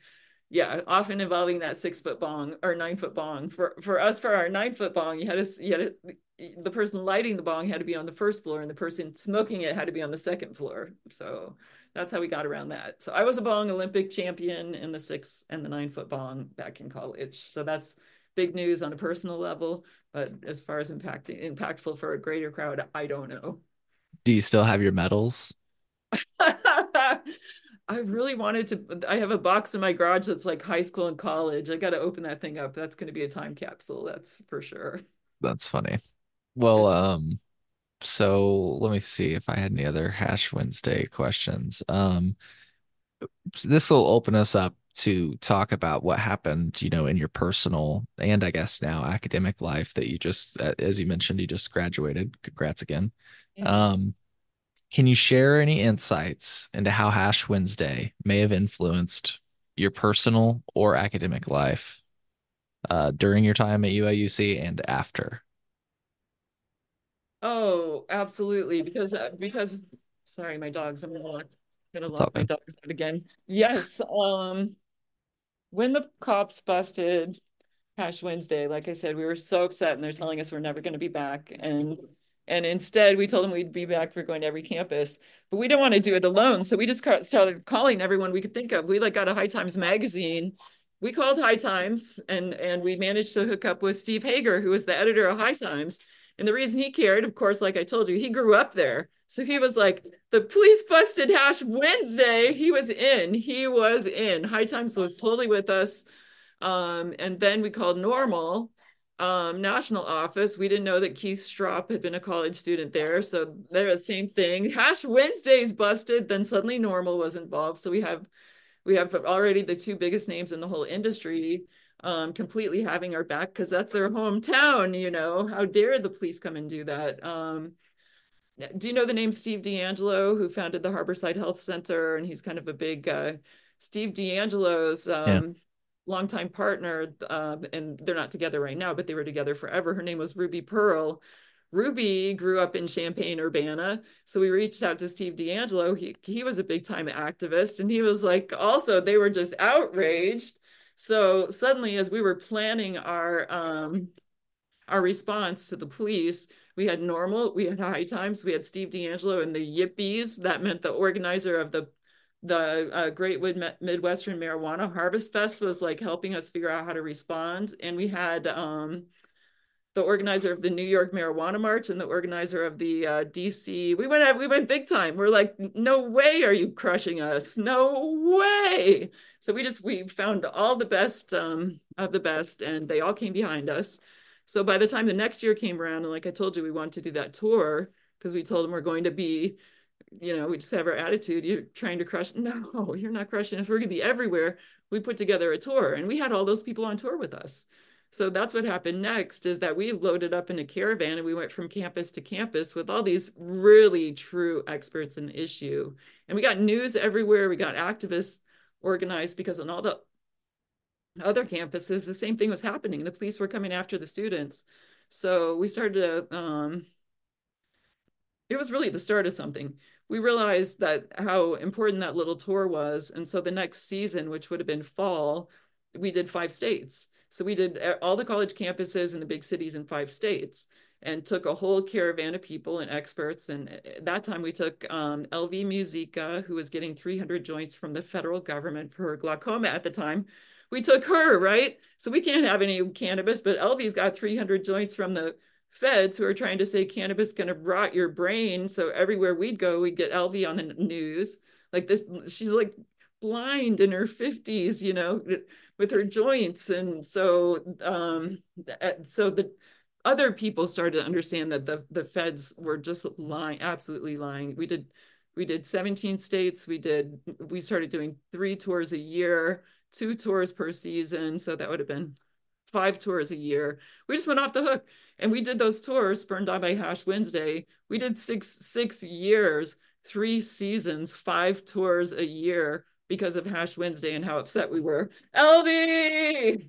yeah, often involving that six foot bong or nine foot bong. For for us, for our nine foot bong, you had to you had to, the person lighting the bong had to be on the first floor, and the person smoking it had to be on the second floor. So that's how we got around that. So I was a bong Olympic champion in the six and the nine foot bong back in college. So that's big news on a personal level. But as far as impacting impactful for a greater crowd, I don't know. Do you still have your medals? I really wanted to. I have a box in my garage that's like high school and college. I got to open that thing up. That's going to be a time capsule. That's for sure. That's funny. Well, um, so let me see if I had any other Hash Wednesday questions. Um, this will open us up to talk about what happened, you know, in your personal and I guess now academic life that you just, as you mentioned, you just graduated. Congrats again. Yeah. Um, can you share any insights into how Hash Wednesday may have influenced your personal or academic life uh, during your time at UIUC and after? Oh, absolutely. Because uh, because sorry, my dogs. I'm gonna gonna lock my dogs out again. Yes. Um, when the cops busted Hash Wednesday, like I said, we were so upset, and they're telling us we're never going to be back, and and instead, we told them we'd be back for going to every campus, but we didn't want to do it alone. So we just started calling everyone we could think of. We like got a High Times magazine. We called High Times and, and we managed to hook up with Steve Hager, who was the editor of High Times. And the reason he cared, of course, like I told you, he grew up there. So he was like, the police busted Hash Wednesday. He was in. He was in. High Times was totally with us. Um, and then we called NORML um, national office. We didn't know that Keith Stroup had been a college student there. So they're the same thing. Hash Wednesdays busted, then suddenly NORML was involved. So we have we have already the two biggest names in the whole industry um, completely having our back because that's their hometown, you know. How dare the police come and do that? Um, do you know the name Steve DeAngelo, who founded the Harborside Health Center? And he's kind of a big uh, Steve DeAngelo's um, yeah longtime partner, uh, and they're not together right now, but they were together forever. Her name was Ruby Pearl. Ruby grew up in Champaign, Urbana. So we reached out to Steve DeAngelo. He, he was a big time activist. And he was like, also, they were just outraged. So suddenly, as we were planning our, um, our response to the police, we had NORML, we had high times, we had Steve DeAngelo and the Yippies. That meant the organizer of the the uh, Great Midwestern Marijuana Harvest Fest was like helping us figure out how to respond. And we had um, the organizer of the New York Marijuana March and the organizer of the uh, DC. We went we went big time. We're like, no way are you crushing us? No way. So we just we found all the best um, of the best, and they all came behind us. So by the time the next year came around, and like I told you, we wanted to do that tour because we told them we're going to be, you know, we just have our attitude. You're trying to crush. No, you're not crushing us. We're going to be everywhere. We put together a tour, and we had all those people on tour with us. So that's what happened next is that we loaded up in a caravan and we went from campus to campus with all these really true experts in the issue. And we got news everywhere. We got activists organized because on all the other campuses, the same thing was happening. The police were coming after the students. So we started to, um, it was really the start of something. We realized that how important that little tour was. And so the next season, which would have been fall, we did five states. So we did all the college campuses in the big cities in five states and took a whole caravan of people and experts. And at that time we took um, Elvy Musikka, who was getting 300 joints from the federal government for glaucoma at the time. We took her, right? So we can't have any cannabis, but LV's got 300 joints from the feds who are trying to say cannabis is going to rot your brain. So everywhere we'd go, we'd get Elvy on the news. Like this, she's like blind in her 50s, you know, with her joints. And so, um, so the other people started to understand that the, the feds were just lying, absolutely lying. We did, we did 17 states. We did, we started doing three tours a year, two tours per season. So that would have been five tours a year. We just went off the hook and we did those tours, Burned On by Hash Wednesday. We did six, six years, three seasons, five tours a year because of Hash Wednesday and how upset we were. Elvy!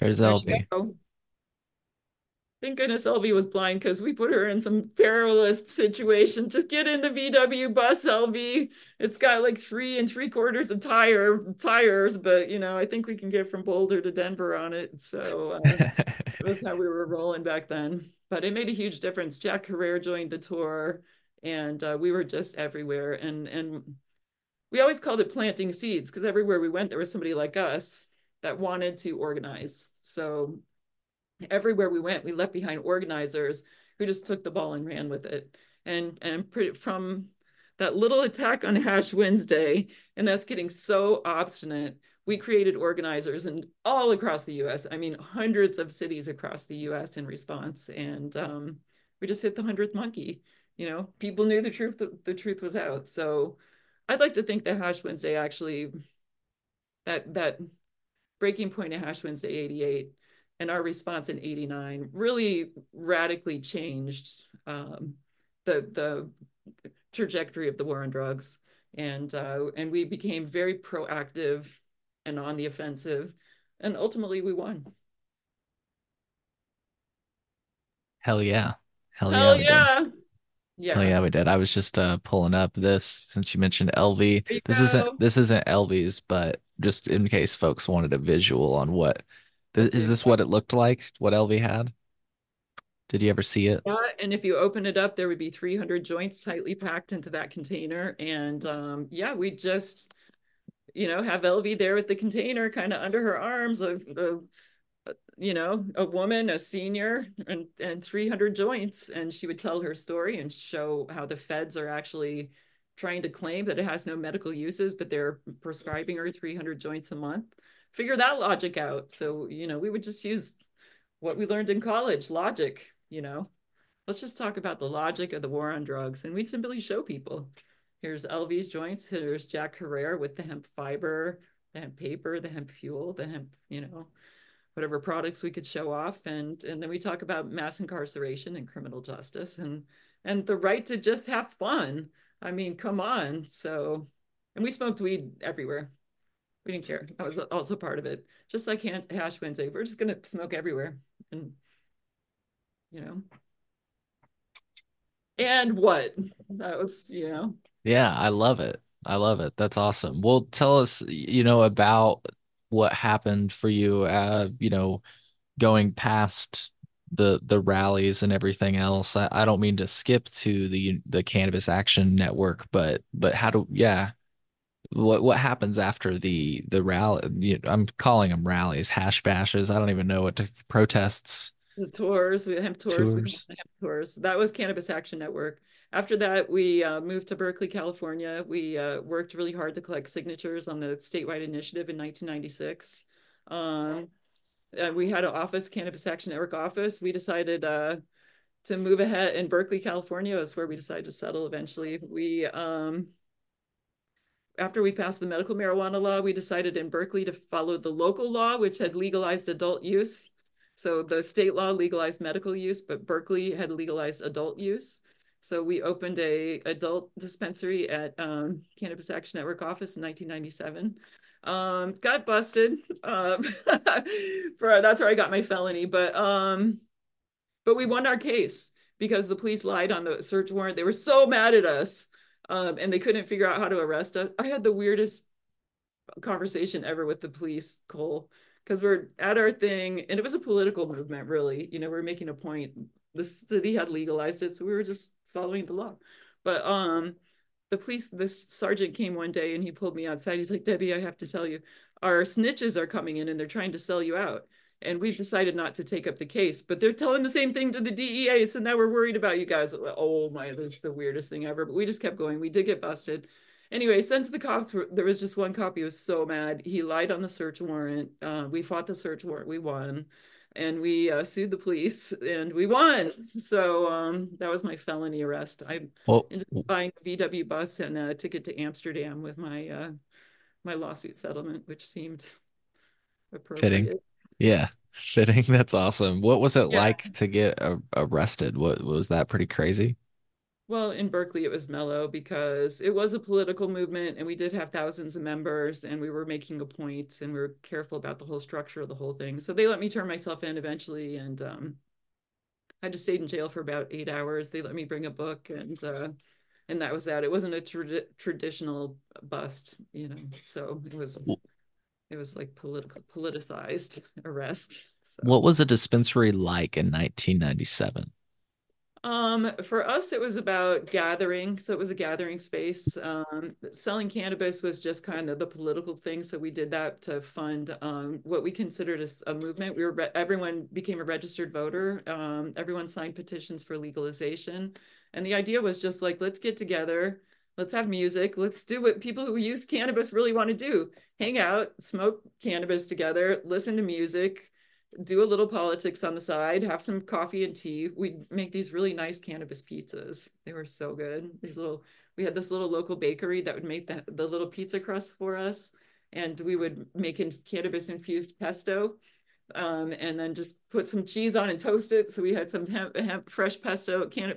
There's Elvy. Thank goodness Elvy was blind because we put her in some perilous situation. Just get in the VW bus, Elvy. It's got like three and three quarters of tire tires, but you know, I think we can get from Boulder to Denver on it. So uh, that was how we were rolling back then. But it made a huge difference. Jack Herer joined the tour, and uh, we were just everywhere. And and we always called it planting seeds because everywhere we went, there was somebody like us that wanted to organize. So everywhere we went, we left behind organizers who just took the ball and ran with it. And and from that little attack on Hash Wednesday, and that's getting so obstinate, we created organizers and all across the U.S. I mean, hundreds of cities across the U.S. in response, and um, we just hit the hundredth monkey. You know, people knew the truth. The, the truth was out. So I'd like to think that Hash Wednesday actually that that breaking point of Hash Wednesday 88 and our response in 89 really radically changed um, the the trajectory of the war on drugs and uh, and we became very proactive and on the offensive and ultimately we won hell yeah hell, hell yeah, yeah. Yeah. Oh yeah, we did. I was just uh pulling up this since you mentioned Elvy. This isn't this isn't Elvy's, but just in case folks wanted a visual on what is this what it looked like? What Elvy had? Did you ever see it? Yeah, and if you open it up, there would be 300 joints tightly packed into that container. And um, yeah, we just, you know, have Elvy there with the container kind of under her arms of, of you know, a woman, a senior, and and 300 joints, and she would tell her story and show how the feds are actually trying to claim that it has no medical uses, but they're prescribing her 300 joints a month. Figure that logic out. So, you know, we would just use what we learned in college, logic, you know. Let's just talk about the logic of the war on drugs. And we'd simply show people. Here's Elvy's joints. Here's Jack Herer with the hemp fiber, the hemp paper, the hemp fuel, the hemp, you know, whatever products we could show off and and then we talk about mass incarceration and criminal justice and and the right to just have fun i mean come on so and we smoked weed everywhere we didn't care. That was also part of it. Just like hash wednesday we're just going to smoke everywhere and you know. And what? That was you know. Yeah i love it. I love it. That's awesome. Well tell us you know about what happened for you uh you know going past the the rallies and everything else. I, I don't mean to skip to the the cannabis action network but but how do yeah what what happens after the the rally you know, i'm calling them rallies hash bashes i don't even know what to protests the tours we have tours, tours. we have tours that was cannabis action network after that, we uh, moved to Berkeley, California. We uh, worked really hard to collect signatures on the statewide initiative in 1996. Um, we had an office, Cannabis Action Network office. We decided uh, to move ahead in Berkeley, California is where we decided to settle eventually. We um, after we passed the medical marijuana law, we decided in Berkeley to follow the local law, which had legalized adult use. So the state law legalized medical use, but Berkeley had legalized adult use. So we opened a adult dispensary at um, Cannabis Action Network office in 1997. Um, got busted. Um, for that's where I got my felony, but um, but we won our case because the police lied on the search warrant. They were so mad at us um, and they couldn't figure out how to arrest us. I had the weirdest conversation ever with the police, Cole, because we're at our thing, and it was a political movement, really. You know, we are making a point. The city had legalized it, so we were just following the law. But um, the police, this sergeant came one day and he pulled me outside. He's like, Debby, I have to tell you, our snitches are coming in and they're trying to sell you out and we've decided not to take up the case. But they're telling the same thing to the DEA, so now we're worried about you guys. Oh my, this is the weirdest thing ever. But we just kept going. We did get busted. Anyway, since the cops were there was just one cop. He was so mad. He lied on the search warrant. Uh, we fought the search warrant. We won, and we uh, sued the police, and we won. So um, that was my felony arrest. I well, ended up buying a VW bus and a ticket to Amsterdam with my uh, my lawsuit settlement, which seemed appropriate. Fitting. Yeah, fitting. That's awesome. What was it yeah. like to get uh, arrested? What was that pretty crazy? Well, in Berkeley, it was mellow because it was a political movement and we did have thousands of members and we were making a point and we were careful about the whole structure of the whole thing. So they let me turn myself in eventually and um, I just stayed in jail for about eight hours. They let me bring a book and uh, and that was that. It wasn't a tra- traditional bust, you know. So it was it was like political politicized arrest. So. What was a dispensary like in 1997? Um, for us, it was about gathering. So it was a gathering space. Um, selling cannabis was just kind of the political thing. So we did that to fund um, what we considered a, a movement. We were everyone became a registered voter. Um, everyone signed petitions for legalization, and the idea was just like let's get together let's have music let's do what people who use cannabis really want to do. Hang out smoke cannabis together listen to music do a little politics on the side have some coffee and tea. We make these really nice cannabis pizzas. They were so good. These little we had this little local bakery that would make the, the little pizza crust for us and we would make in cannabis infused pesto um, and then just put some cheese on and toast it. So we had some hemp, hemp fresh pesto, can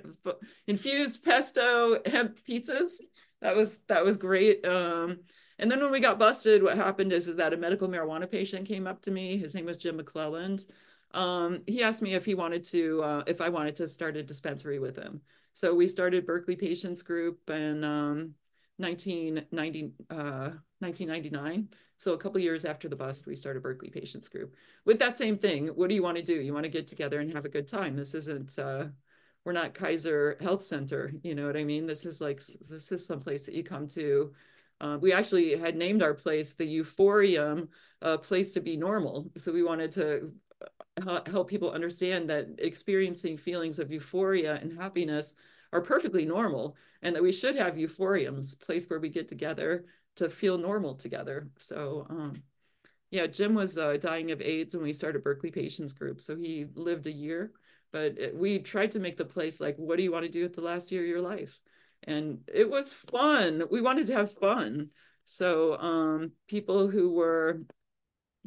infused pesto hemp pizzas. That was that was great. Um, and then when we got busted, what happened is, is that a medical marijuana patient came up to me. His name was Jim McClelland. Um, he asked me if he wanted to, uh, if I wanted to start a dispensary with him. So we started Berkeley Patients Group in um, 1990, uh, 1999. So a couple years after the bust, we started Berkeley Patients Group with that same thing. What do you want to do? You want to get together and have a good time. This isn't, uh, we're not Kaiser Health Center. You know what I mean? This is like, this is some place that you come to. Uh, we actually had named our place the Euphorium, a place to be normal. So we wanted to uh, help people understand that experiencing feelings of euphoria and happiness are perfectly normal and that we should have euphoriums, place where we get together to feel normal together. So um, yeah, Jim was uh, dying of AIDS when we started Berkeley Patients Group. So he lived a year, but it, we tried to make the place like, what do you want to do with the last year of your life? And it was fun. We wanted to have fun. So um, people who were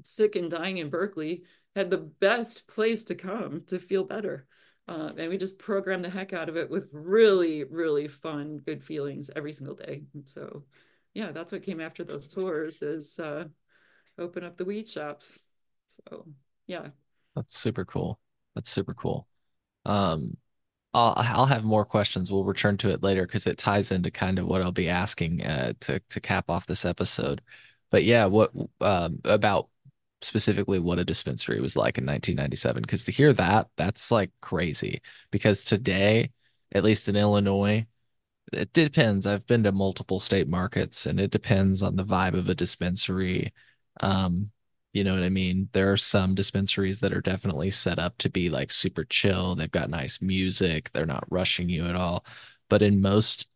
sick and dying in Berkeley had the best place to come to feel better. Uh, and we just programmed the heck out of it with really, really fun, good feelings every single day. So yeah, that's what came after those tours is uh, open up the weed shops. So yeah. That's super cool. That's super cool. Um, I'll I'll have more questions. We'll return to it later because it ties into kind of what I'll be asking uh, to to cap off this episode. But yeah, what um, about specifically what a dispensary was like in 1997? Because to hear that, that's like crazy. Because today, at least in Illinois, it depends. I've been to multiple state markets and it depends on the vibe of a dispensary. Um, you know what I mean? There are some dispensaries that are definitely set up to be like super chill. They've got nice music. They're not rushing you at all. But in most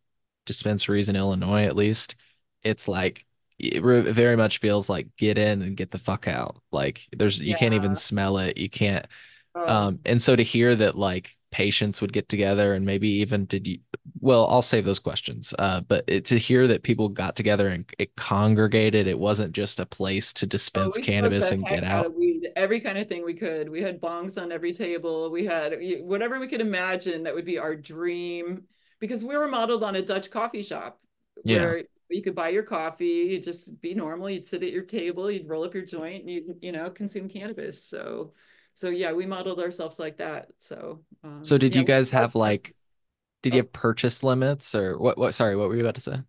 dispensaries in Illinois, at least, it's like it re- very much feels like get in and get the fuck out. Like there's you can't even smell it. You can't Oh, um and so to hear that like patients would get together and maybe even did you well, I'll save those questions. Uh but it, to hear that people got together and it congregated, it wasn't just a place to oh, dispense we smoked cannabis and get out out. weed, every kind of thing we could. We had bongs on every table. We had whatever we could imagine that would be our dream because we were modeled on a Dutch coffee shop Yeah. where you could buy your coffee, you'd just be normal. You'd sit at your table, you'd roll up your joint, and you you know consume cannabis. So, so yeah, we modeled ourselves like that. So, So um, did yeah, you guys smoked have like did you Oh, have purchase limits or what what sorry, what were you about to say?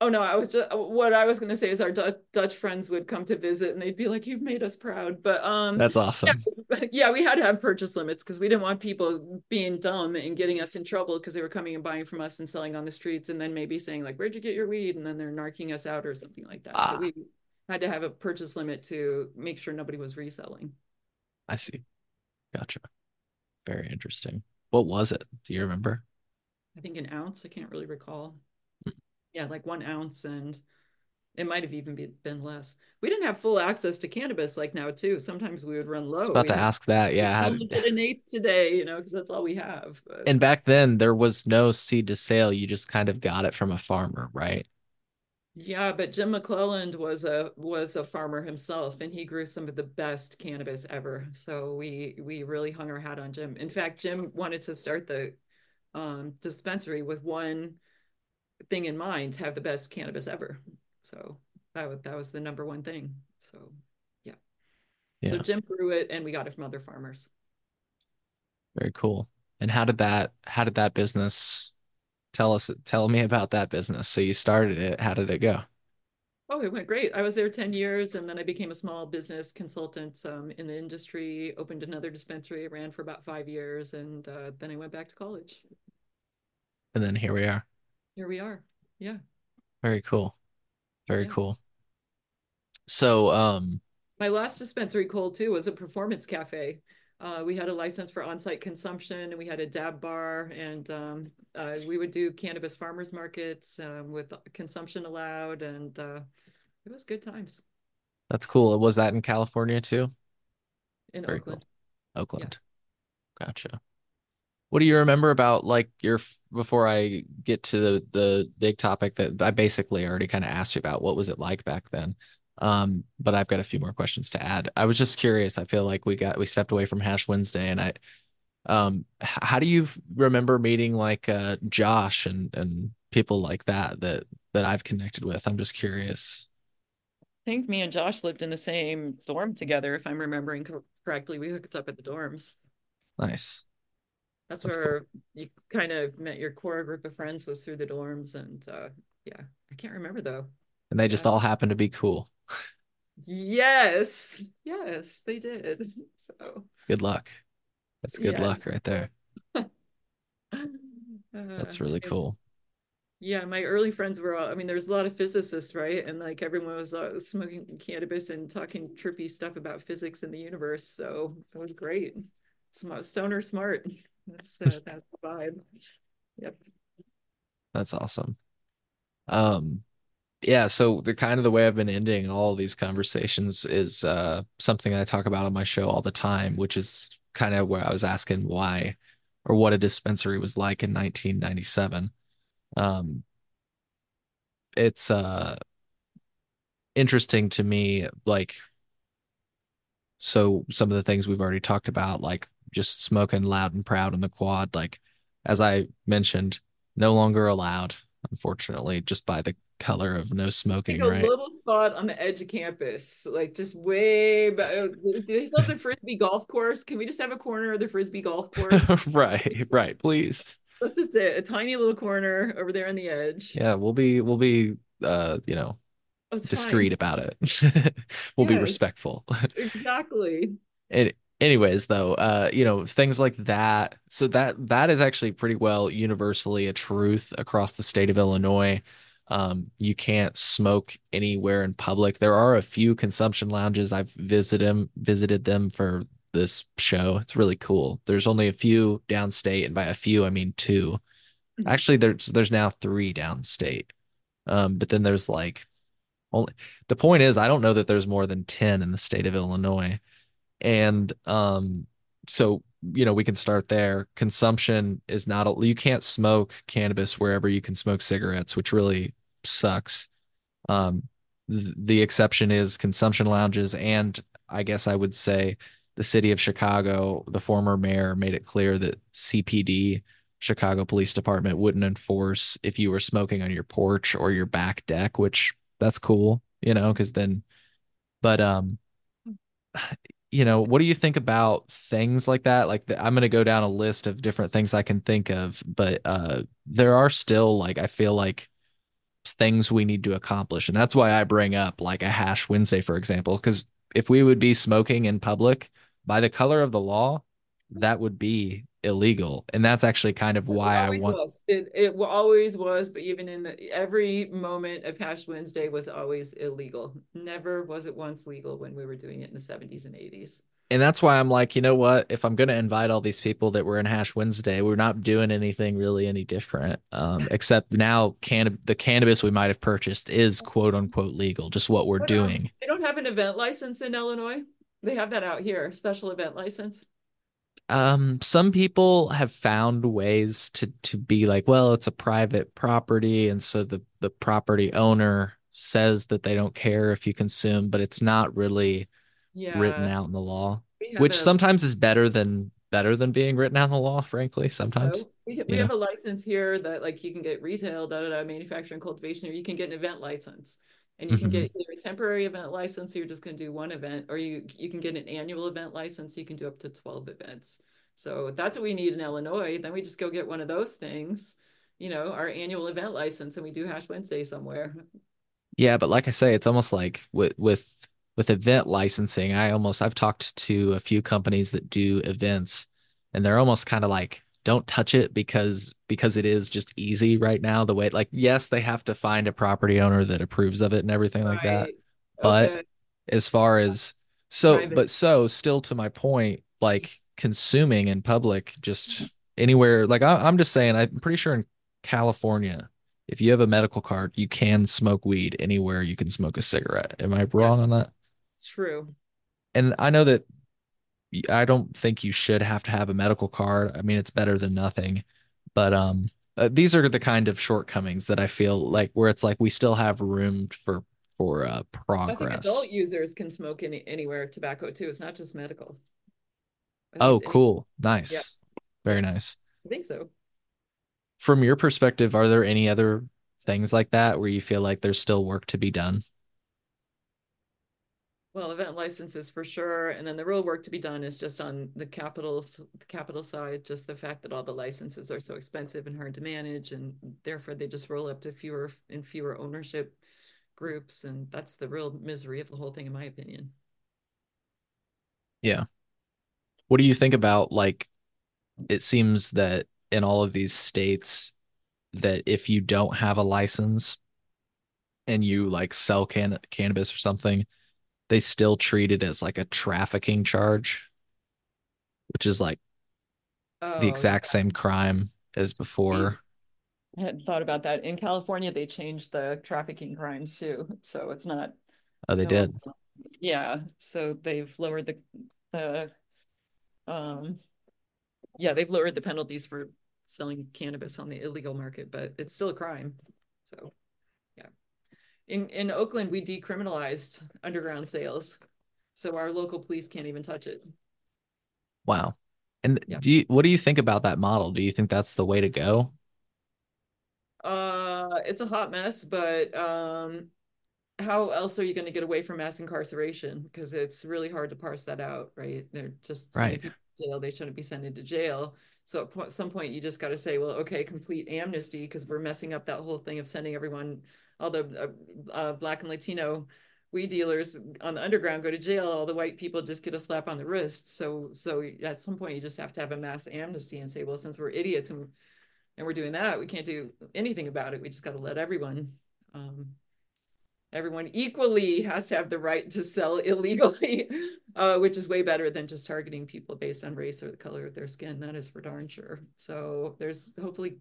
oh no, I was just what I was going to say is our Du Dutch friends would come to visit and they'd be like, "You've made us proud." But um, That's awesome. yeah, yeah, we had to have purchase limits because we didn't want people being dumb and getting us in trouble because they were coming and buying from us and selling on the streets and then maybe saying like, "Where'd you get your weed?" and then they're narking us out or something like that. So Ah, we had to have a purchase limit to make sure nobody was reselling. I see. Gotcha. Very interesting. What was it? Do you remember? I think an ounce. I can't really recall. Hmm. Yeah, like one ounce and It might have even be, been less. We didn't have full access to cannabis like now too. Sometimes we would run low. I was about to ask that. Yeah, how did get an eighth today, you know, because that's all we have. But and back then there was no seed to sale. You just kind of got it from a farmer, right? Yeah, but Jim McClelland was a was a farmer himself, and he grew some of the best cannabis ever. So we we really hung our hat on Jim. In fact, Jim wanted to start the um, dispensary with one thing in mind: have the best cannabis ever. So that was, that was the number one thing. So yeah. So Jim grew it, and we got it from other farmers. very cool. And how did that how did that business tell us tell me about that business? So you started it. How did it go? Oh, it went great. I was there 10 years and then I became a small business consultant um, in the industry, opened another dispensary, ran for about five years, and uh, then I went back to college. And then here we are. Here we are. Yeah. Very cool. Very Yeah. cool. So um My last dispensary, Cold too, was a performance cafe. Uh, we had a license for on-site consumption and we had a dab bar and um, uh, we would do cannabis farmers markets um, with consumption allowed and uh, it was good times that's cool. Was that in California too? in Very cool. Oakland. Yeah. Oakland. Gotcha. What do you remember about like your before I get to the the big topic that I basically already kind of asked you about? What was it like back then? Um, but I've got a few more questions to add. I was just curious. I feel like we got we stepped away from Hash Wednesday, and I um, how do you remember meeting like uh Josh and and people like that that that I've connected with? I'm just curious. I think me and Josh lived in the same dorm together, if I'm remembering correctly. We hooked up at the dorms. Nice. That's That's cool. where you kind of met your core group of friends was through the dorms. And uh, yeah, I can't remember though. And they just Yeah. all happen to be cool. Yes. Yes, they did. So, Good luck. That's good luck right there. Uh, That's really and cool. yeah, my early friends were all, I mean, there's a lot of physicists, right? And like everyone was uh, smoking cannabis and talking trippy stuff about physics in the universe. So it was great. Smart, stoner smart. That's uh, that's the vibe. Yep. That's awesome. Um, yeah, so the kind of the way I've been ending all these conversations is uh something I talk about on my show all the time, which is kind of where I was asking why or what a dispensary was like in 1997. Um, it's uh interesting to me, like so some of the things we've already talked about, like just smoking loud and proud in the quad, like as I mentioned, no longer allowed, unfortunately, just by the color of no Just like smoking, a right? little spot on the edge of campus, like just way back. They still have the frisbee golf course. Can we just have a corner of the frisbee golf course? Right, right, please. That's just it. A tiny little corner over there on the edge. Yeah, we'll be we'll be uh, you know, That's discreet fine. about it. We'll be respectful. exactly. Anyways, though, uh, you know, things like that. So that that is actually pretty well universally a truth across the state of Illinois. Um, you can't smoke anywhere in public. There are a few consumption lounges. I've visited them, visited them for this show. It's really cool. There's only a few downstate, and by a few, I mean two. Mhm. Actually, there's there's now three downstate. Um, but then there's like Only the point is, I don't know that there's more than 10 in the state of Illinois. And um, so, you know, we can start there. Consumption is not, a, you can't smoke cannabis wherever you can smoke cigarettes, which really sucks. Um, th the exception is consumption lounges. And I guess I would say the city of Chicago, the former mayor made it clear that CPD, Chicago Police Department, wouldn't enforce if you were smoking on your porch or your back deck, which that's cool, you know, because then, but, um, you know, what do you think about things like that? Like, the, I'm going to go down a list of different things I can think of, but uh, there are still like I feel like things we need to accomplish, and that's why I bring up like a hash Wednesday, for example, because if we would be smoking in public by the color of the law, that would be illegal, and that's actually kind of why I want. was. It it always was, but even in the every moment of Hash Wednesday was always illegal. Never was it once legal when we were doing it in the 70s and 80s. And that's why I'm like, you know what? If I'm going to invite all these people that were in Hash Wednesday, we're not doing anything really any different. Um, except now can the cannabis we might have purchased is quote unquote legal, just what we're um, doing. they don't have an event license in Illinois. They have that out here, special event license. Um, some people have found ways to to be like, well, it's a private property, and so the the property owner says that they don't care if you consume, but it's not really written out in the law, which a sometimes is better than better than being written out in the law, frankly, sometimes, so we we know. have a license here that like you can get retail, da da da, manufacturing, cultivation, or you can get an event license. And you can hmm get either a temporary event license, so you're just going to do one event, or you you can get an annual event license, you can do up to 12 events. So that's what we need in Illinois. Then we just go get one of those things, you know, our annual event license, and we do Hash Wednesday somewhere. Yeah, but like I say, it's almost like with with with event licensing, I almost I've talked to a few companies that do events and they're almost kind of like don't touch it because because it is just easy right now the way like yes, they have to find a property owner that approves of it and everything like that. But Okay. as far as so Private. but so still to my point, like consuming in public just anywhere like I, I'm just saying I'm pretty sure in California if you have a medical card, you can smoke weed anywhere you can smoke a cigarette. Am I wrong on that? true. And I know that I don't think you should have to have a medical card. I mean, it's better than nothing. But um uh, these are the kind of shortcomings that I feel like where it's like we still have room for for uh think adult users can smoke any anywhere tobacco too. It's not just medical. Oh, cool. Yeah. Nice. Very nice. I think so. From your perspective, are there any other things like that where you feel like there's still work to be done? Well, event licenses for sure, and then the real work to be done is just on the capital the capital side. Just the fact that all the licenses are so expensive and hard to manage, and therefore they just roll up to fewer and fewer ownership groups, and that's the real misery of the whole thing, in my opinion. Yeah. What do you think about like it seems that in all of these states that if you don't have a license and you like sell can cannabis or something, they still treat it as like a trafficking charge, which is like the Oh, exact same crime as before. I hadn't thought about that. In California, they changed the trafficking crimes too, so it's not Oh, they no did. Yeah, so they've lowered the the um yeah, they've lowered the penalties for selling cannabis on the illegal market, but it's still a crime. So yeah. In in Oakland, we decriminalized underground sales. So our local police can't even touch it. Wow. And Yeah. do you what do you think about that model? Do you think that's the way to go? Uh it's a hot mess, but um how else are you going to get away from mass incarceration? Because it's really hard to parse that out, right? They're just Right. jail. They shouldn't be sent into jail. So at po- some point, you just got to say, well, okay, complete amnesty because we're messing up that whole thing of sending everyone, all the uh, uh, Black and Latino weed dealers on the underground go to jail. All the white people just get a slap on the wrist. So, so at some point, you just have to have a mass amnesty and say, well, since we're idiots and and we're doing that, we can't do anything about it. We just got to let everyone um, everyone equally has to have the right to sell illegally, uh, which is way better than just targeting people based on race or the color of their skin. That is for darn sure. So there's hopefully,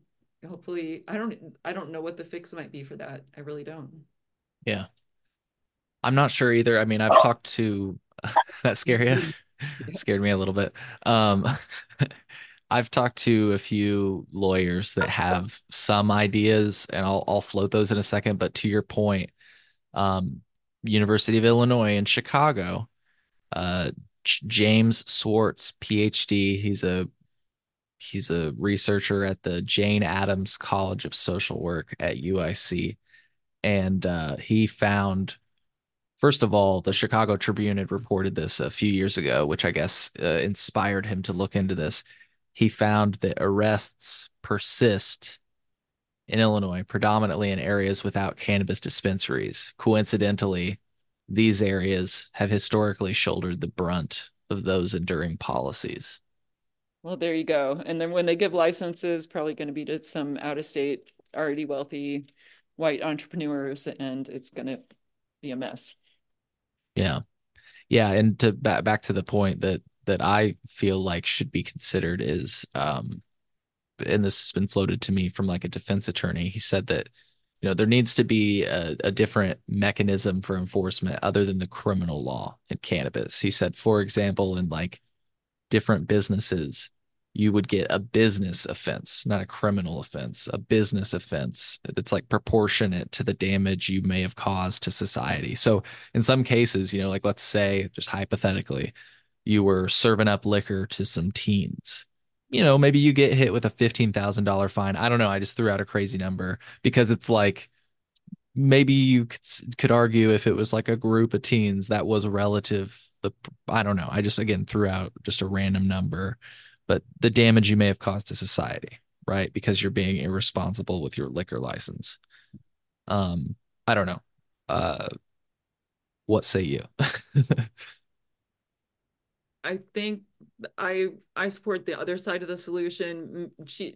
hopefully, I don't, I don't know what the fix might be for that. I really don't. Yeah. I'm not sure either. I mean, I've talked to that scare you? Scared me a little bit. Um, I've talked to a few lawyers that have some ideas, and I'll I'll float those in a second. But to your point, um, University of Illinois in Chicago, uh, James Swartz, PhD. He's a he's a researcher at the Jane Addams College of Social Work at UIC, and uh, he found First of all, the Chicago Tribune had reported this a few years ago, which I guess uh, inspired him to look into this. He found that arrests persist in Illinois, predominantly in areas without cannabis dispensaries. Coincidentally, these areas have historically shouldered the brunt of those enduring policies. Well, there you go. And then when they give licenses, probably going to be to some out of state, already wealthy white entrepreneurs, and it's going to be a mess. Yeah. Yeah, and to back back to the point that that I feel like should be considered is um and this has been floated to me from like a defense attorney. He said that, you know, there needs to be a, a different mechanism for enforcement other than the criminal law in cannabis. He said, for example, in like different businesses, you would get a business offense, not a criminal offense, a business offense that's like proportionate to the damage you may have caused to society. So in some cases, you know, like let's say, just hypothetically, you were serving up liquor to some teens. You know, maybe you get hit with a $15,000 fine. I don't know. I just threw out a crazy number because it's like maybe you could, could argue if it was like a group of teens that was relative the I don't know. I just again threw out just a random number, but the damage you may have caused to society, right? Because you're being irresponsible with your liquor license. Um, I don't know. Uh, what say you? I think I I support the other side of the solution. She,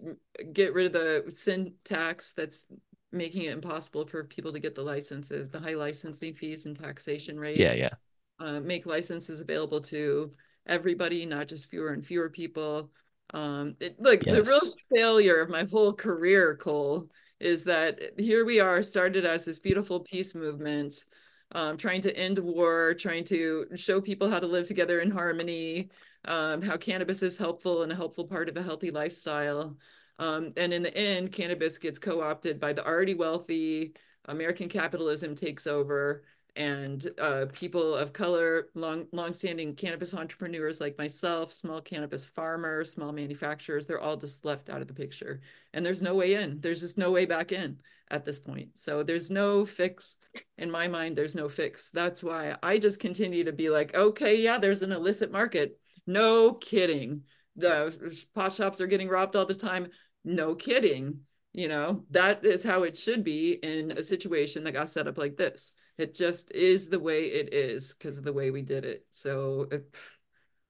get rid of the sin tax that's making it impossible for people to get the licenses, the high licensing fees and taxation rate. Yeah, yeah. Uh, make licenses available to everybody, not just fewer and fewer people. Um, it, look, the real failure of my whole career, Cole, is that here we are, started as this beautiful peace movement, um, trying to end war, trying to show people how to live together in harmony, um, how cannabis is helpful and a helpful part of a healthy lifestyle. Um, and in the end, cannabis gets co opted by the already wealthy. American capitalism takes over and uh, people of color, long long-standing cannabis entrepreneurs like myself, small cannabis farmers, small manufacturers, they're all just left out of the picture. And there's no way in. There's just no way back in at this point. So there's no fix. In my mind, there's no fix. That's why I just continue to be like, okay, yeah, there's an illicit market. No kidding. The pot shops are getting robbed all the time. No kidding. You know, that is how it should be in a situation that got set up like this. It just is the way it is because of the way we did it. So it,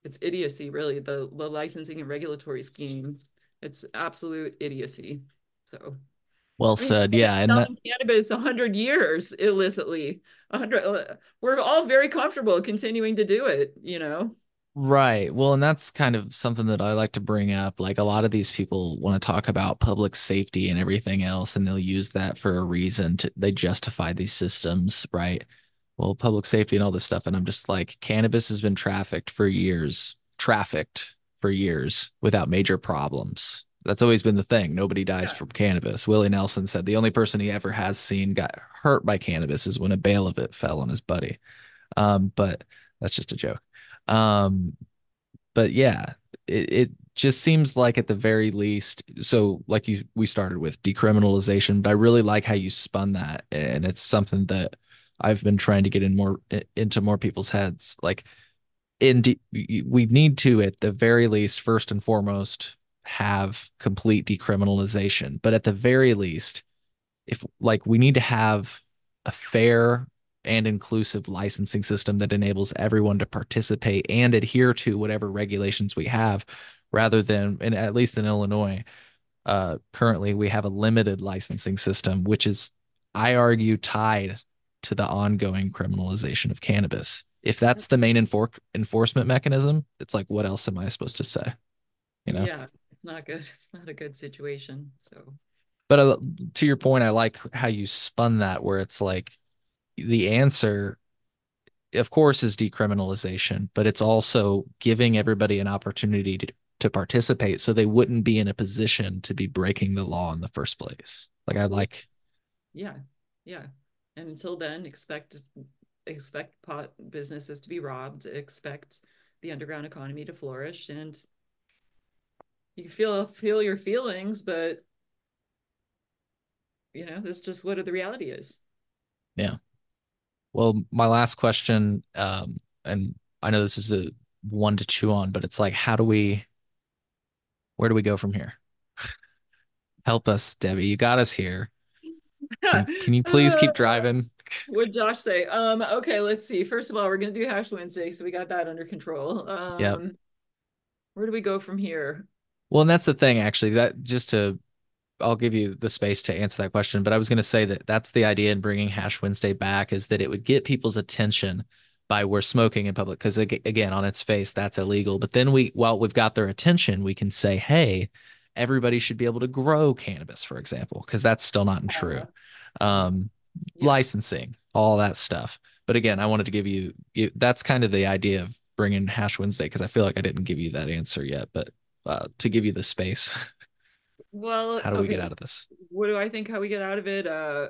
it's idiocy, really. The the licensing and regulatory scheme, it's absolute idiocy. So Well said. Yeah, and that cannabis a hundred years illicitly. A hundred. uh, We're all very comfortable continuing to do it. You know. Right. Well, and that's kind of something that I like to bring up. Like a lot of these people want to talk about public safety and everything else, and they'll use that for a reason to they justify these systems, right? Well, public safety and all this stuff. And I'm just like, cannabis has been trafficked for years, trafficked for years without major problems. That's always been the thing. Nobody dies Yeah. from cannabis. Willie Nelson said the only person he ever has seen got hurt by cannabis is when a bale of it fell on his buddy. Um, but that's just a joke. Um, but yeah, it, it just seems like at the very least, so like you we started with decriminalization, but I really like how you spun that, and it's something that I've been trying to get in more into more people's heads. Like in de- we need to at the very least, first and foremost, have complete decriminalization, but at the very least, if like we need to have a fair and inclusive licensing system that enables everyone to participate and adhere to whatever regulations we have rather than and at least in Illinois uh currently we have a limited licensing system which is I argue tied to the ongoing criminalization of cannabis if that's the main enfor- enforcement mechanism it's like what else am I supposed to say you know Yeah. It's not good. It's not a good situation. So but uh, to your point I like how you spun that where it's like the answer of course, is decriminalization, but it's also giving everybody an opportunity to, to participate so they wouldn't be in a position to be breaking the law in the first place. Like I like Yeah. Yeah. And until then, expect expect pot businesses to be robbed, expect the underground economy to flourish and you can feel feel your feelings, but you know, that's just what the reality is. Yeah. Well, my last question, um, and I know this is a one to chew on, but it's like, how do we, where do we go from here? Help us, Debby. You got us here. Can, can you please keep driving? What'd Josh say? Um, okay, let's see. First of all, we're gonna do Hash Wednesday, so we got that under control. Um, Yep. where do we go from here? Well, and that's the thing, actually, that just to, I'll give you the space to answer that question, but I was going to say that that's the idea in bringing Hash Wednesday back is that it would get people's attention by we're smoking in public. Because again, on its face, that's illegal. But then we, while we've got their attention, we can say, hey, everybody should be able to grow cannabis, for example, because that's still not true. Um, Yeah. licensing, all that stuff. But again, I wanted to give you, you that's kind of the idea of bringing Hash Wednesday because I feel like I didn't give you that answer yet, but uh, to give you the space, Well, how do we get out of this? What do I think? How we get out of it? Uh,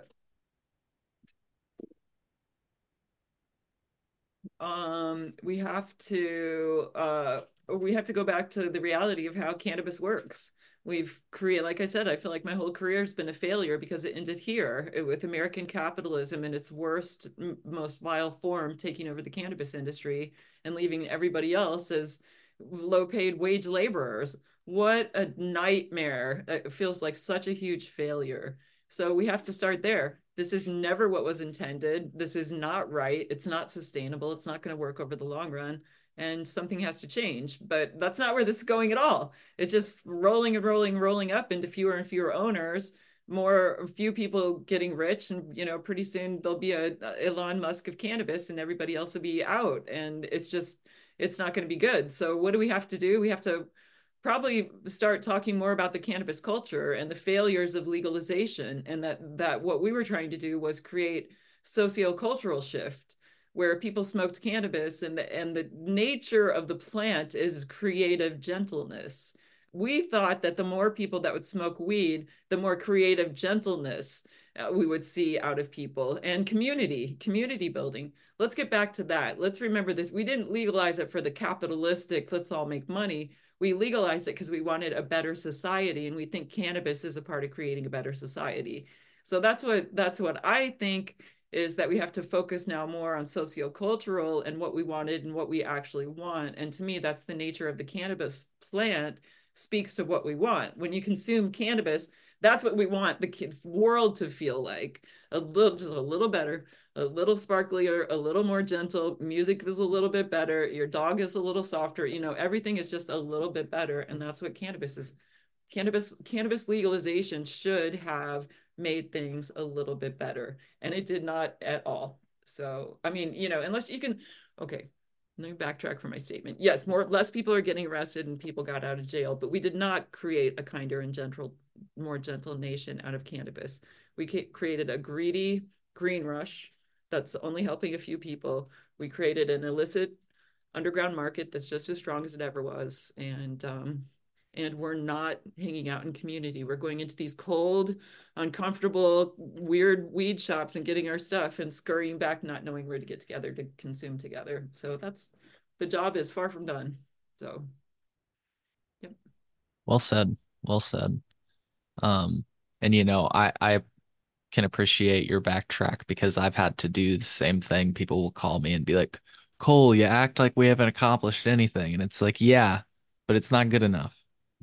um, we have to uh, we have to go back to the reality of how cannabis works. We've created, like I said, I feel like my whole career has been a failure because it ended here with American capitalism in its worst, m- most vile form, taking over the cannabis industry and leaving everybody else as low-paid wage laborers. What a nightmare. Uh, it feels like such a huge failure. So we have to start there. This is never what was intended. This is not right. It's not sustainable. It's not going to work over the long run. And something has to change. But that's not where this is going at all. It's just rolling and rolling, rolling up into fewer and fewer owners, more few people getting rich. And, you know, pretty soon there'll be a, a Elon Musk of cannabis and everybody else will be out. And it's just, it's not going to be good. So what do we have to do? We have to probably start talking more about the cannabis culture and the failures of legalization and that that what we were trying to do was create sociocultural shift where people smoked cannabis and the, and the nature of the plant is creative gentleness. We thought that the more people that would smoke weed the more creative gentleness uh, we would see out of people and community community building. Let's get back to that. Let's remember this. We didn't legalize it for the capitalistic let's all make money we legalized it because we wanted a better society and we think cannabis is a part of creating a better society. So that's what that's what i think is that we have to focus now more on sociocultural and what we wanted and what we actually want. And to me that's the nature of the cannabis plant speaks to what we want. When you consume cannabis that's what we want the world to feel like a little just a little better a little sparklier a little more gentle music is a little bit better your dog is a little softer you know everything is just a little bit better and that's what cannabis is. Cannabis cannabis legalization should have made things a little bit better and it did not at all. So i mean you know unless you can okay let me backtrack from my statement. Yes more less people are getting arrested and people got out of jail but we did not create a kinder and gentle more gentle nation out of cannabis. We created a greedy green rush that's only helping a few people we created an illicit underground market that's just as strong as it ever was and um, and we're not hanging out in community. We're going into these cold, uncomfortable, weird weed shops and getting our stuff and scurrying back, not knowing where to get together to consume together. So that's the job is far from done. So, yep. Well said. Well said. Um, and you know, I I can appreciate your backtrack because I've had to do the same thing. People will call me and be like, Cole, you act like we haven't accomplished anything. And it's like, yeah, but it's not good enough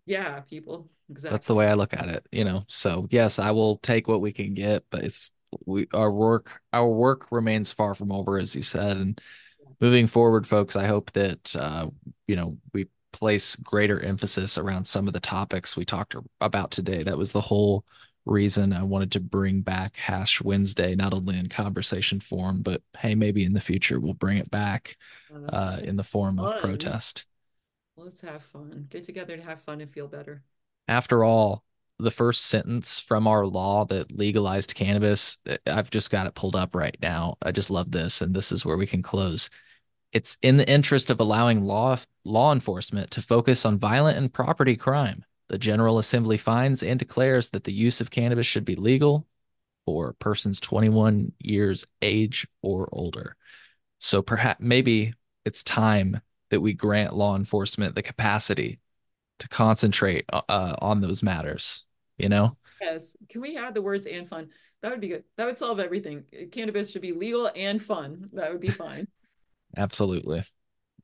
yeah, people. Exactly. That's the way I look at it, you know. So yes, I will take what we can get, but it's we our work our work remains far from over, as you said. And moving forward, folks, I hope that uh, you know, we place greater emphasis around some of the topics we talked about today. That was the whole reason I wanted to bring back Hash Wednesday, not only in conversation form, but hey, maybe in the future we'll bring it back uh, in the form of protest. Let's have fun. Get together to have fun and feel better. After all, the first sentence from our law that legalized cannabis. I've just got it pulled up right now. I just love this, and this is where we can close. It's in the interest of allowing law law enforcement to focus on violent and property crime. The General Assembly finds and declares that the use of cannabis should be legal for persons 21 years age or older. So perhaps maybe it's time that we grant law enforcement the capacity to concentrate uh, on those matters, you know? Yes. Can we add the words and fun? That would be good. That would solve everything. Cannabis should be legal and fun. That would be fine. Absolutely.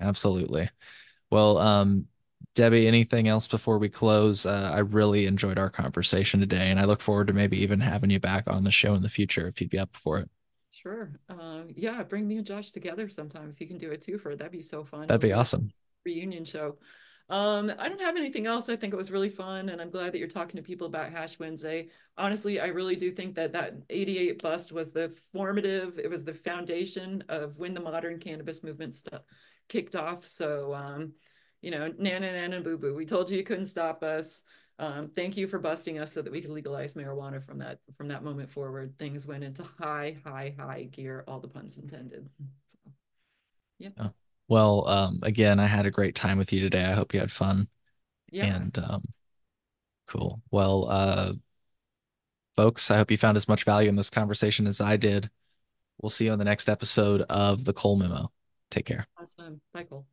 Absolutely. Well, um, Debby, anything else before we close? Uh, I really enjoyed our conversation today, and I look forward to maybe even having you back on the show in the future if you'd be up for it. Sure. Uh, yeah, bring me and Josh together sometime if you can do it too. For that'd be so fun. That'd be awesome. Reunion show. Um, I don't have anything else. I think it was really fun, and I'm glad that you're talking to people about Hash Wednesday. Honestly, I really do think that that 88 bust was the formative. It was the foundation of when the modern cannabis movement st- kicked off. So, um, you know, nana nana boo boo. We told you you couldn't stop us. Um, thank you for busting us so that we could legalize marijuana from that from that moment forward. Things went into high, high, high gear. All the puns intended. So, yeah. Oh. Well, um, again, I had a great time with you today. I hope you had fun. Yeah. And um, cool. Well, uh, folks, I hope you found as much value in this conversation as I did. We'll see you on the next episode of the Cole Memo. Take care. Awesome. Bye, Cole.